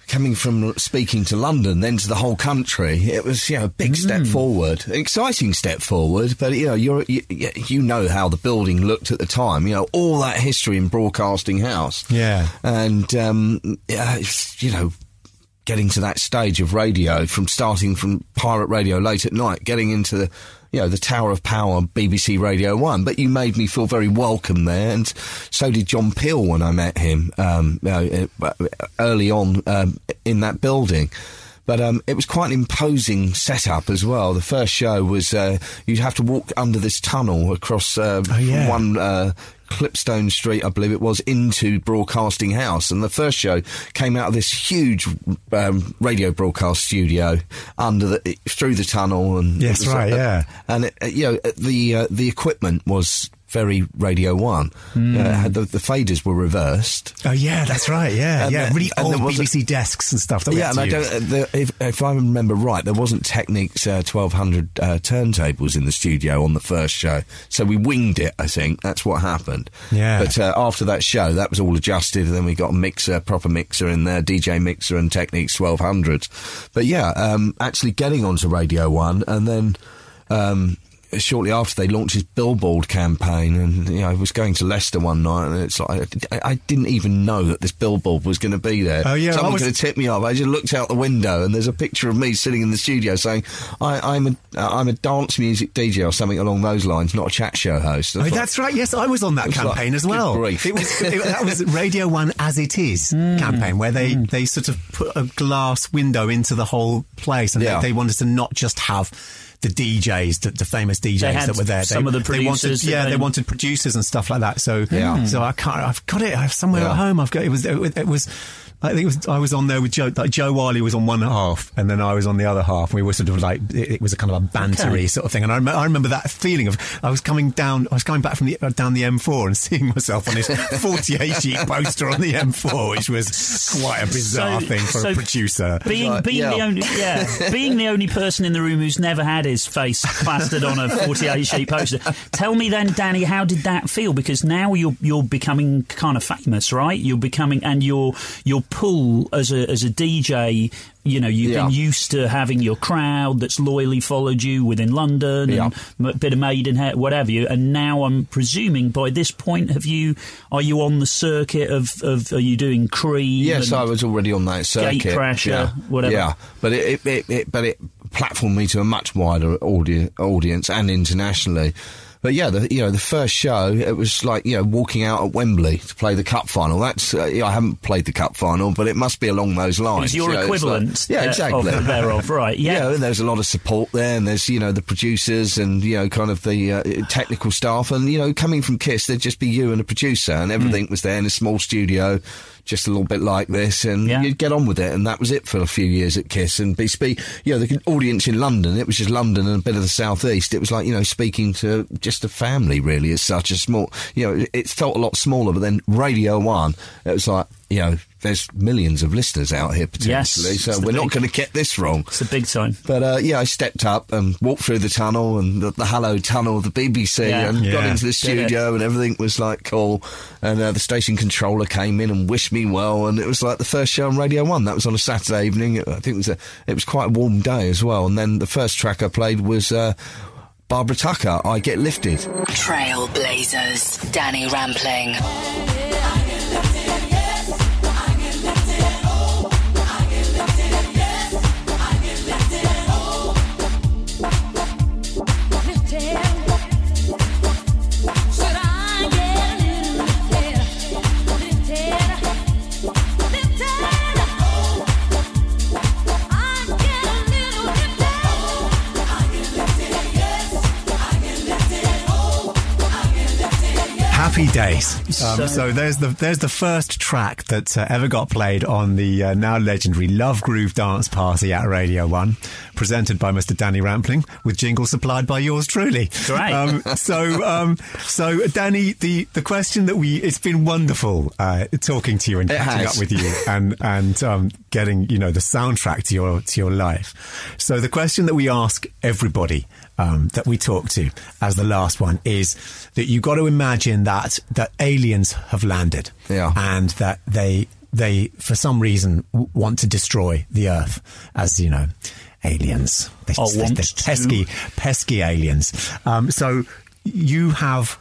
Speaker 4: Coming from speaking to London, then to the whole country, it was you know a big step forward, an exciting step forward. But you know you're, you you know how the building looked at the time. You know all that history in Broadcasting House.
Speaker 1: Yeah.
Speaker 4: and um, you know getting to that stage of radio from starting from pirate radio late at night, getting into the you know the Tower of Power, BBC Radio One. But you made me feel very welcome there, and so did John Peel when I met him um, you know, uh, early on um, in that building. But um, it was quite an imposing setup as well. The first show was uh, you'd have to walk under this tunnel across uh,
Speaker 1: Oh, yeah.
Speaker 4: one uh, Clipstone Street, I believe it was, into Broadcasting House. And the first show came out of this huge um, radio broadcast studio under the through the tunnel. And
Speaker 1: Yes, right,
Speaker 4: uh,
Speaker 1: yeah.
Speaker 4: And it, uh, you know uh, the uh, the equipment was very Radio One.
Speaker 1: Hmm.
Speaker 4: Uh, the, the faders were reversed.
Speaker 1: Oh yeah, that's right. Yeah,
Speaker 4: And
Speaker 1: yeah.
Speaker 4: the-
Speaker 1: really old
Speaker 4: there was a-
Speaker 1: BBC desks and stuff.
Speaker 4: Yeah, and I
Speaker 1: use.
Speaker 4: don't. Uh, the, if, if I remember right, there wasn't Technics uh, 1200 uh, turntables in the studio on the first show, so we winged it. I think that's what happened.
Speaker 1: Yeah.
Speaker 4: But uh, after that show, that was all adjusted, and then we got a mixer, proper mixer in there, DJ mixer, and Technics 1200s. But yeah, um, actually getting onto Radio One, and then. Um, Shortly after they launched his billboard campaign, and you know, I was going to Leicester one night, and it's like I, I didn't even know that this billboard was going to be there.
Speaker 1: Oh, yeah, I
Speaker 4: someone
Speaker 1: was-
Speaker 4: could have tipped me off. I just looked out the window, and there's a picture of me sitting in the studio saying, I, "I'm a uh, I'm a dance music DJ or something along those lines, not a chat show host."
Speaker 1: Oh, that's right. Yes, I was on that
Speaker 4: It's like,
Speaker 1: campaign as well.
Speaker 4: grief.
Speaker 1: It was it, that was Radio One as it is campaign where they they sort of put a glass window into the whole place, and
Speaker 4: Yeah.
Speaker 1: they, they wanted to not just have. The DJs, the, the famous DJs that were there.
Speaker 2: some
Speaker 1: they,
Speaker 2: of the
Speaker 1: they wanted,
Speaker 2: producers,
Speaker 1: yeah, they
Speaker 2: they?
Speaker 1: wanted producers and stuff like that. So,
Speaker 4: Yeah.
Speaker 1: so I can't. I've got it. I have somewhere
Speaker 4: Yeah.
Speaker 1: at home. I've got it. Was it, it was. I think it was. I was on there with Jo. Like Jo Whiley was on one half, and then I was on the other half. We were sort of like it, it was a kind of a bantery
Speaker 2: Okay.
Speaker 1: sort of thing. And I, rem- I remember that feeling of I was coming down. I was coming back from the uh, down the M4 and seeing myself on this 48 sheet poster on the M4, which was quite a bizarre
Speaker 2: So-
Speaker 1: thing for
Speaker 2: so
Speaker 1: a producer.
Speaker 2: Being,
Speaker 4: Right,
Speaker 2: being
Speaker 4: yeah.
Speaker 2: the only yeah, being the only person in the room who's never had his face plastered on a 48 sheet poster. Tell me then, Danny, how did that feel? Because now you're you're becoming kind of famous, right? You're becoming and your your pull as a as a DJ. You know, you've
Speaker 4: Yeah.
Speaker 2: been used to having your crowd that's loyally followed you within London
Speaker 4: Yeah.
Speaker 2: and a bit of Maidenhead, whatever you. And now I'm presuming by this point, have you are you on the circuit of, of are you doing Cream?
Speaker 4: Yes, I was already on that circuit.
Speaker 2: Gatecrasher,
Speaker 4: yeah.
Speaker 2: whatever.
Speaker 4: Yeah, but it, it, it, it but it platformed me to a much wider audi- audience and internationally. But yeah, the you know the first show it was like you know walking out at Wembley to play the cup final. That's uh, I haven't played the cup final, but it must be along those lines.
Speaker 2: It's your
Speaker 4: you know, it's
Speaker 2: equivalent.
Speaker 4: like- yeah,
Speaker 2: uh,
Speaker 4: exactly.
Speaker 2: Of, thereof, right? Yeah.
Speaker 4: Yeah, and there's a lot of support there, and there's you know the producers and you know kind of the uh, technical staff, and you know coming from Kiss, there'd just be you and a producer, and everything was there in a small studio, just a little bit like this, and
Speaker 2: Yeah.
Speaker 4: you'd get on with it, and that was it for a few years at Kiss, and be speak, you know the audience in London, it was just London and a bit of the southeast. It was like you know speaking to just a family, really, as such a small, you know, it, it felt a lot smaller, but then Radio One, it was like you know. There's millions of listeners out here potentially,
Speaker 2: it's
Speaker 4: so we're not going to get this wrong.
Speaker 2: It's a big time.
Speaker 4: But uh, yeah, I stepped up and walked through the tunnel and the, the hallowed tunnel of the BBC
Speaker 2: Yeah.
Speaker 4: and got into the studio and everything was like cool. And uh, the station controller came in and wished me well. And it was like the first show on Radio One. That was on a Saturday evening. I think it was a, it was quite a warm day as well. And then the first track I played was. Uh, Barbara Tucker, I Get Lifted.
Speaker 3: Trailblazers. Danny Rampling.
Speaker 1: Happy days. Um, so, there's the there's the first track that uh, ever got played on the uh, now legendary Love Groove Dance Party at Radio One, presented by Mr. Danny Rampling, with jingle supplied by yours truly.
Speaker 2: Great.
Speaker 1: Um, so, um, so Danny, the, the question that we it's been wonderful uh, talking to you and
Speaker 4: It
Speaker 1: catching
Speaker 4: has.
Speaker 1: up with you and and um, getting you know the soundtrack to your to your life. So the question that we ask everybody um, that we talk to as the last one is that you've got to imagine that that aliens have landed
Speaker 4: Yeah.
Speaker 1: and that they they for some reason w- want to destroy the Earth as you know aliens. They,
Speaker 2: Or
Speaker 1: they-
Speaker 2: want
Speaker 1: they're
Speaker 2: to.
Speaker 1: pesky pesky aliens. Um, so you have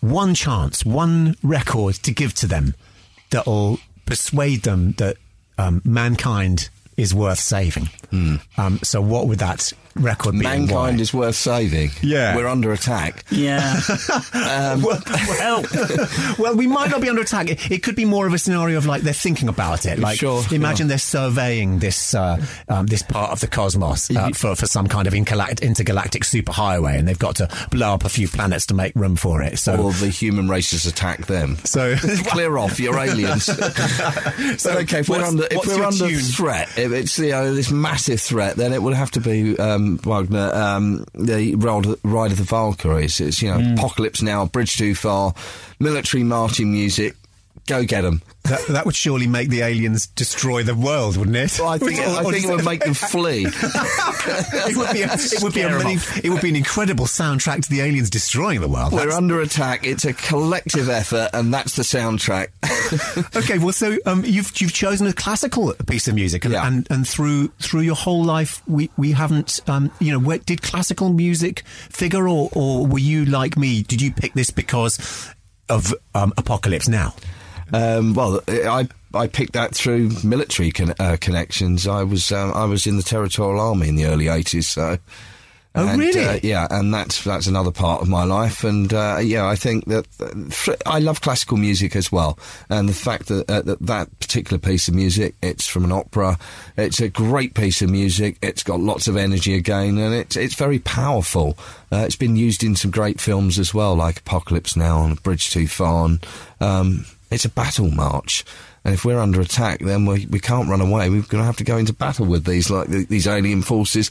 Speaker 1: one chance, one record to give to them that'll persuade them that um, mankind is worth saving. Um, so, what would that record be? and why?
Speaker 4: Mankind is worth saving.
Speaker 1: Yeah.
Speaker 4: We're under attack.
Speaker 2: Yeah.
Speaker 1: well,
Speaker 2: well,
Speaker 1: well, we might not be under attack. It, it could be more of a scenario of like they're thinking about it. Like,
Speaker 4: Sure,
Speaker 1: imagine they're surveying this uh, um, this part of the cosmos uh, for for some kind of intergalact- intergalactic superhighway, and they've got to blow up a few planets to make room for it. So,
Speaker 4: Or the human race has attacked them.
Speaker 1: so
Speaker 4: Clear off, you're aliens. so, okay, if we're under, if we're under
Speaker 1: tune?
Speaker 4: threat, if it's you know, this massive threat, then it would have to be um, Wagner, um, the Ride of, the Valkyries. It's you know,
Speaker 1: Hmm.
Speaker 4: Apocalypse Now, Bridge Too Far, military marching music. Go get them.
Speaker 1: that, that would surely make the aliens destroy the world, wouldn't it?
Speaker 4: I think,
Speaker 1: Or-
Speaker 4: I think it would make them flee.
Speaker 1: it would be a, it would be a
Speaker 2: Scare 'em
Speaker 1: really,
Speaker 2: off.
Speaker 1: it would be an incredible soundtrack to the aliens destroying the world.
Speaker 4: We're
Speaker 1: That's-
Speaker 4: under attack. It's a collective effort, and that's the soundtrack.
Speaker 1: okay, well, so um, you've you've chosen a classical piece of music, and
Speaker 4: Yeah.
Speaker 1: and, and through through your whole life, we we haven't, um, you know, where, did classical music figure, or or were you like me? Did you pick this because of um, Apocalypse Now?
Speaker 4: Um, well, I I picked that through military con- uh, connections. I was um, I was in the territorial army in the early eighties, so.
Speaker 1: Oh,
Speaker 4: and,
Speaker 1: really?
Speaker 4: Uh, yeah, and that's that's another part of my life, and uh, yeah, I think that uh, I love classical music as well, and the fact that, uh, that that particular piece of music, it's from an opera, it's a great piece of music. It's got lots of energy again, and it's it's very powerful. Uh, it's been used in some great films as well, like Apocalypse Now and Bridge Too Far. And, um, it's a battle march. And if we're under attack, then we, we can't run away. We're going to have to go into battle with these like th- these alien forces.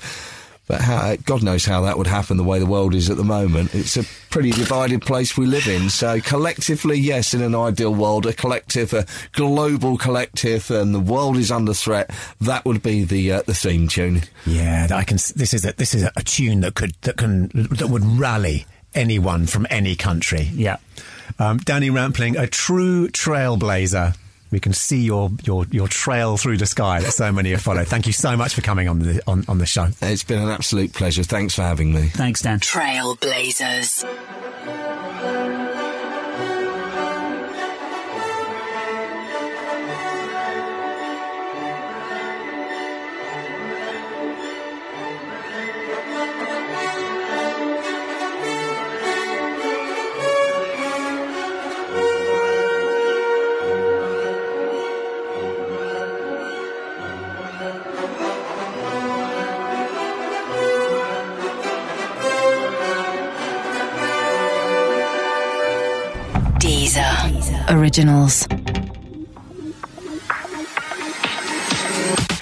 Speaker 4: But how, God knows how that would happen the way the world is at the moment. It's a pretty divided place we live in. So collectively, yes, in an ideal world, a collective, a global collective, and the world is under threat. That would be the uh, the theme tune.
Speaker 1: Yeah, I can. This is a this is a, a tune that could that can that would rally anyone from any country.
Speaker 2: yeah.
Speaker 1: Um, Danny Rampling, a true trailblazer. We can see your, your, your trail through the sky that so many have followed. Thank you so much for coming on the on, on the show.
Speaker 4: It's been an absolute pleasure. Thanks for having me.
Speaker 2: Thanks, Dan.
Speaker 3: Trailblazers.
Speaker 8: Originals.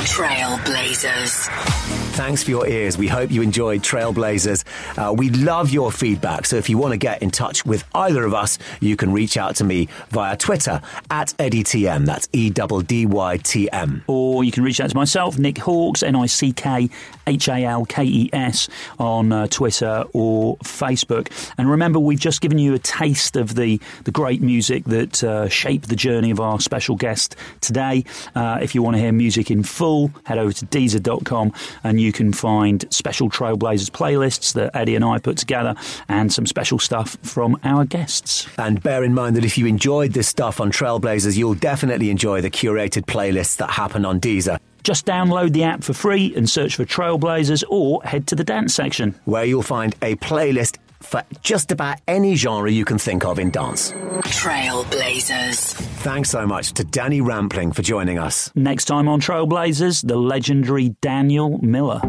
Speaker 3: Trailblazers.
Speaker 7: Thanks for your ears. We hope you enjoyed Trailblazers. Uh, we love your feedback. So if you want to get in touch with either of us, you can reach out to me via Twitter at EddyTM. That's E D Y T M.
Speaker 2: Or you can reach out to myself, Nick Halkes, N I C K H A L K E S, on uh, Twitter or Facebook. And remember, we've just given you a taste of the, the great music that uh, shaped the journey of our special guest today. Uh, if you want to hear music in full, head over to Deezer.com and you can find special Trailblazers playlists that Eddy and I put together and some special stuff from our guests.
Speaker 7: And bear in mind that if you enjoyed this stuff on Trailblazers, you'll definitely enjoy the curated playlists that happen on Deezer,
Speaker 2: Just download the app for free and search for Trailblazers or head to the dance section.
Speaker 7: where you'll find a playlist for just about any genre you can think of in dance.
Speaker 3: Trailblazers.
Speaker 7: Thanks so much to Danny Rampling for joining us.
Speaker 2: Next time on Trailblazers, the legendary Daniel Miller.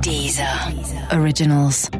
Speaker 3: Deezer.
Speaker 8: Originals.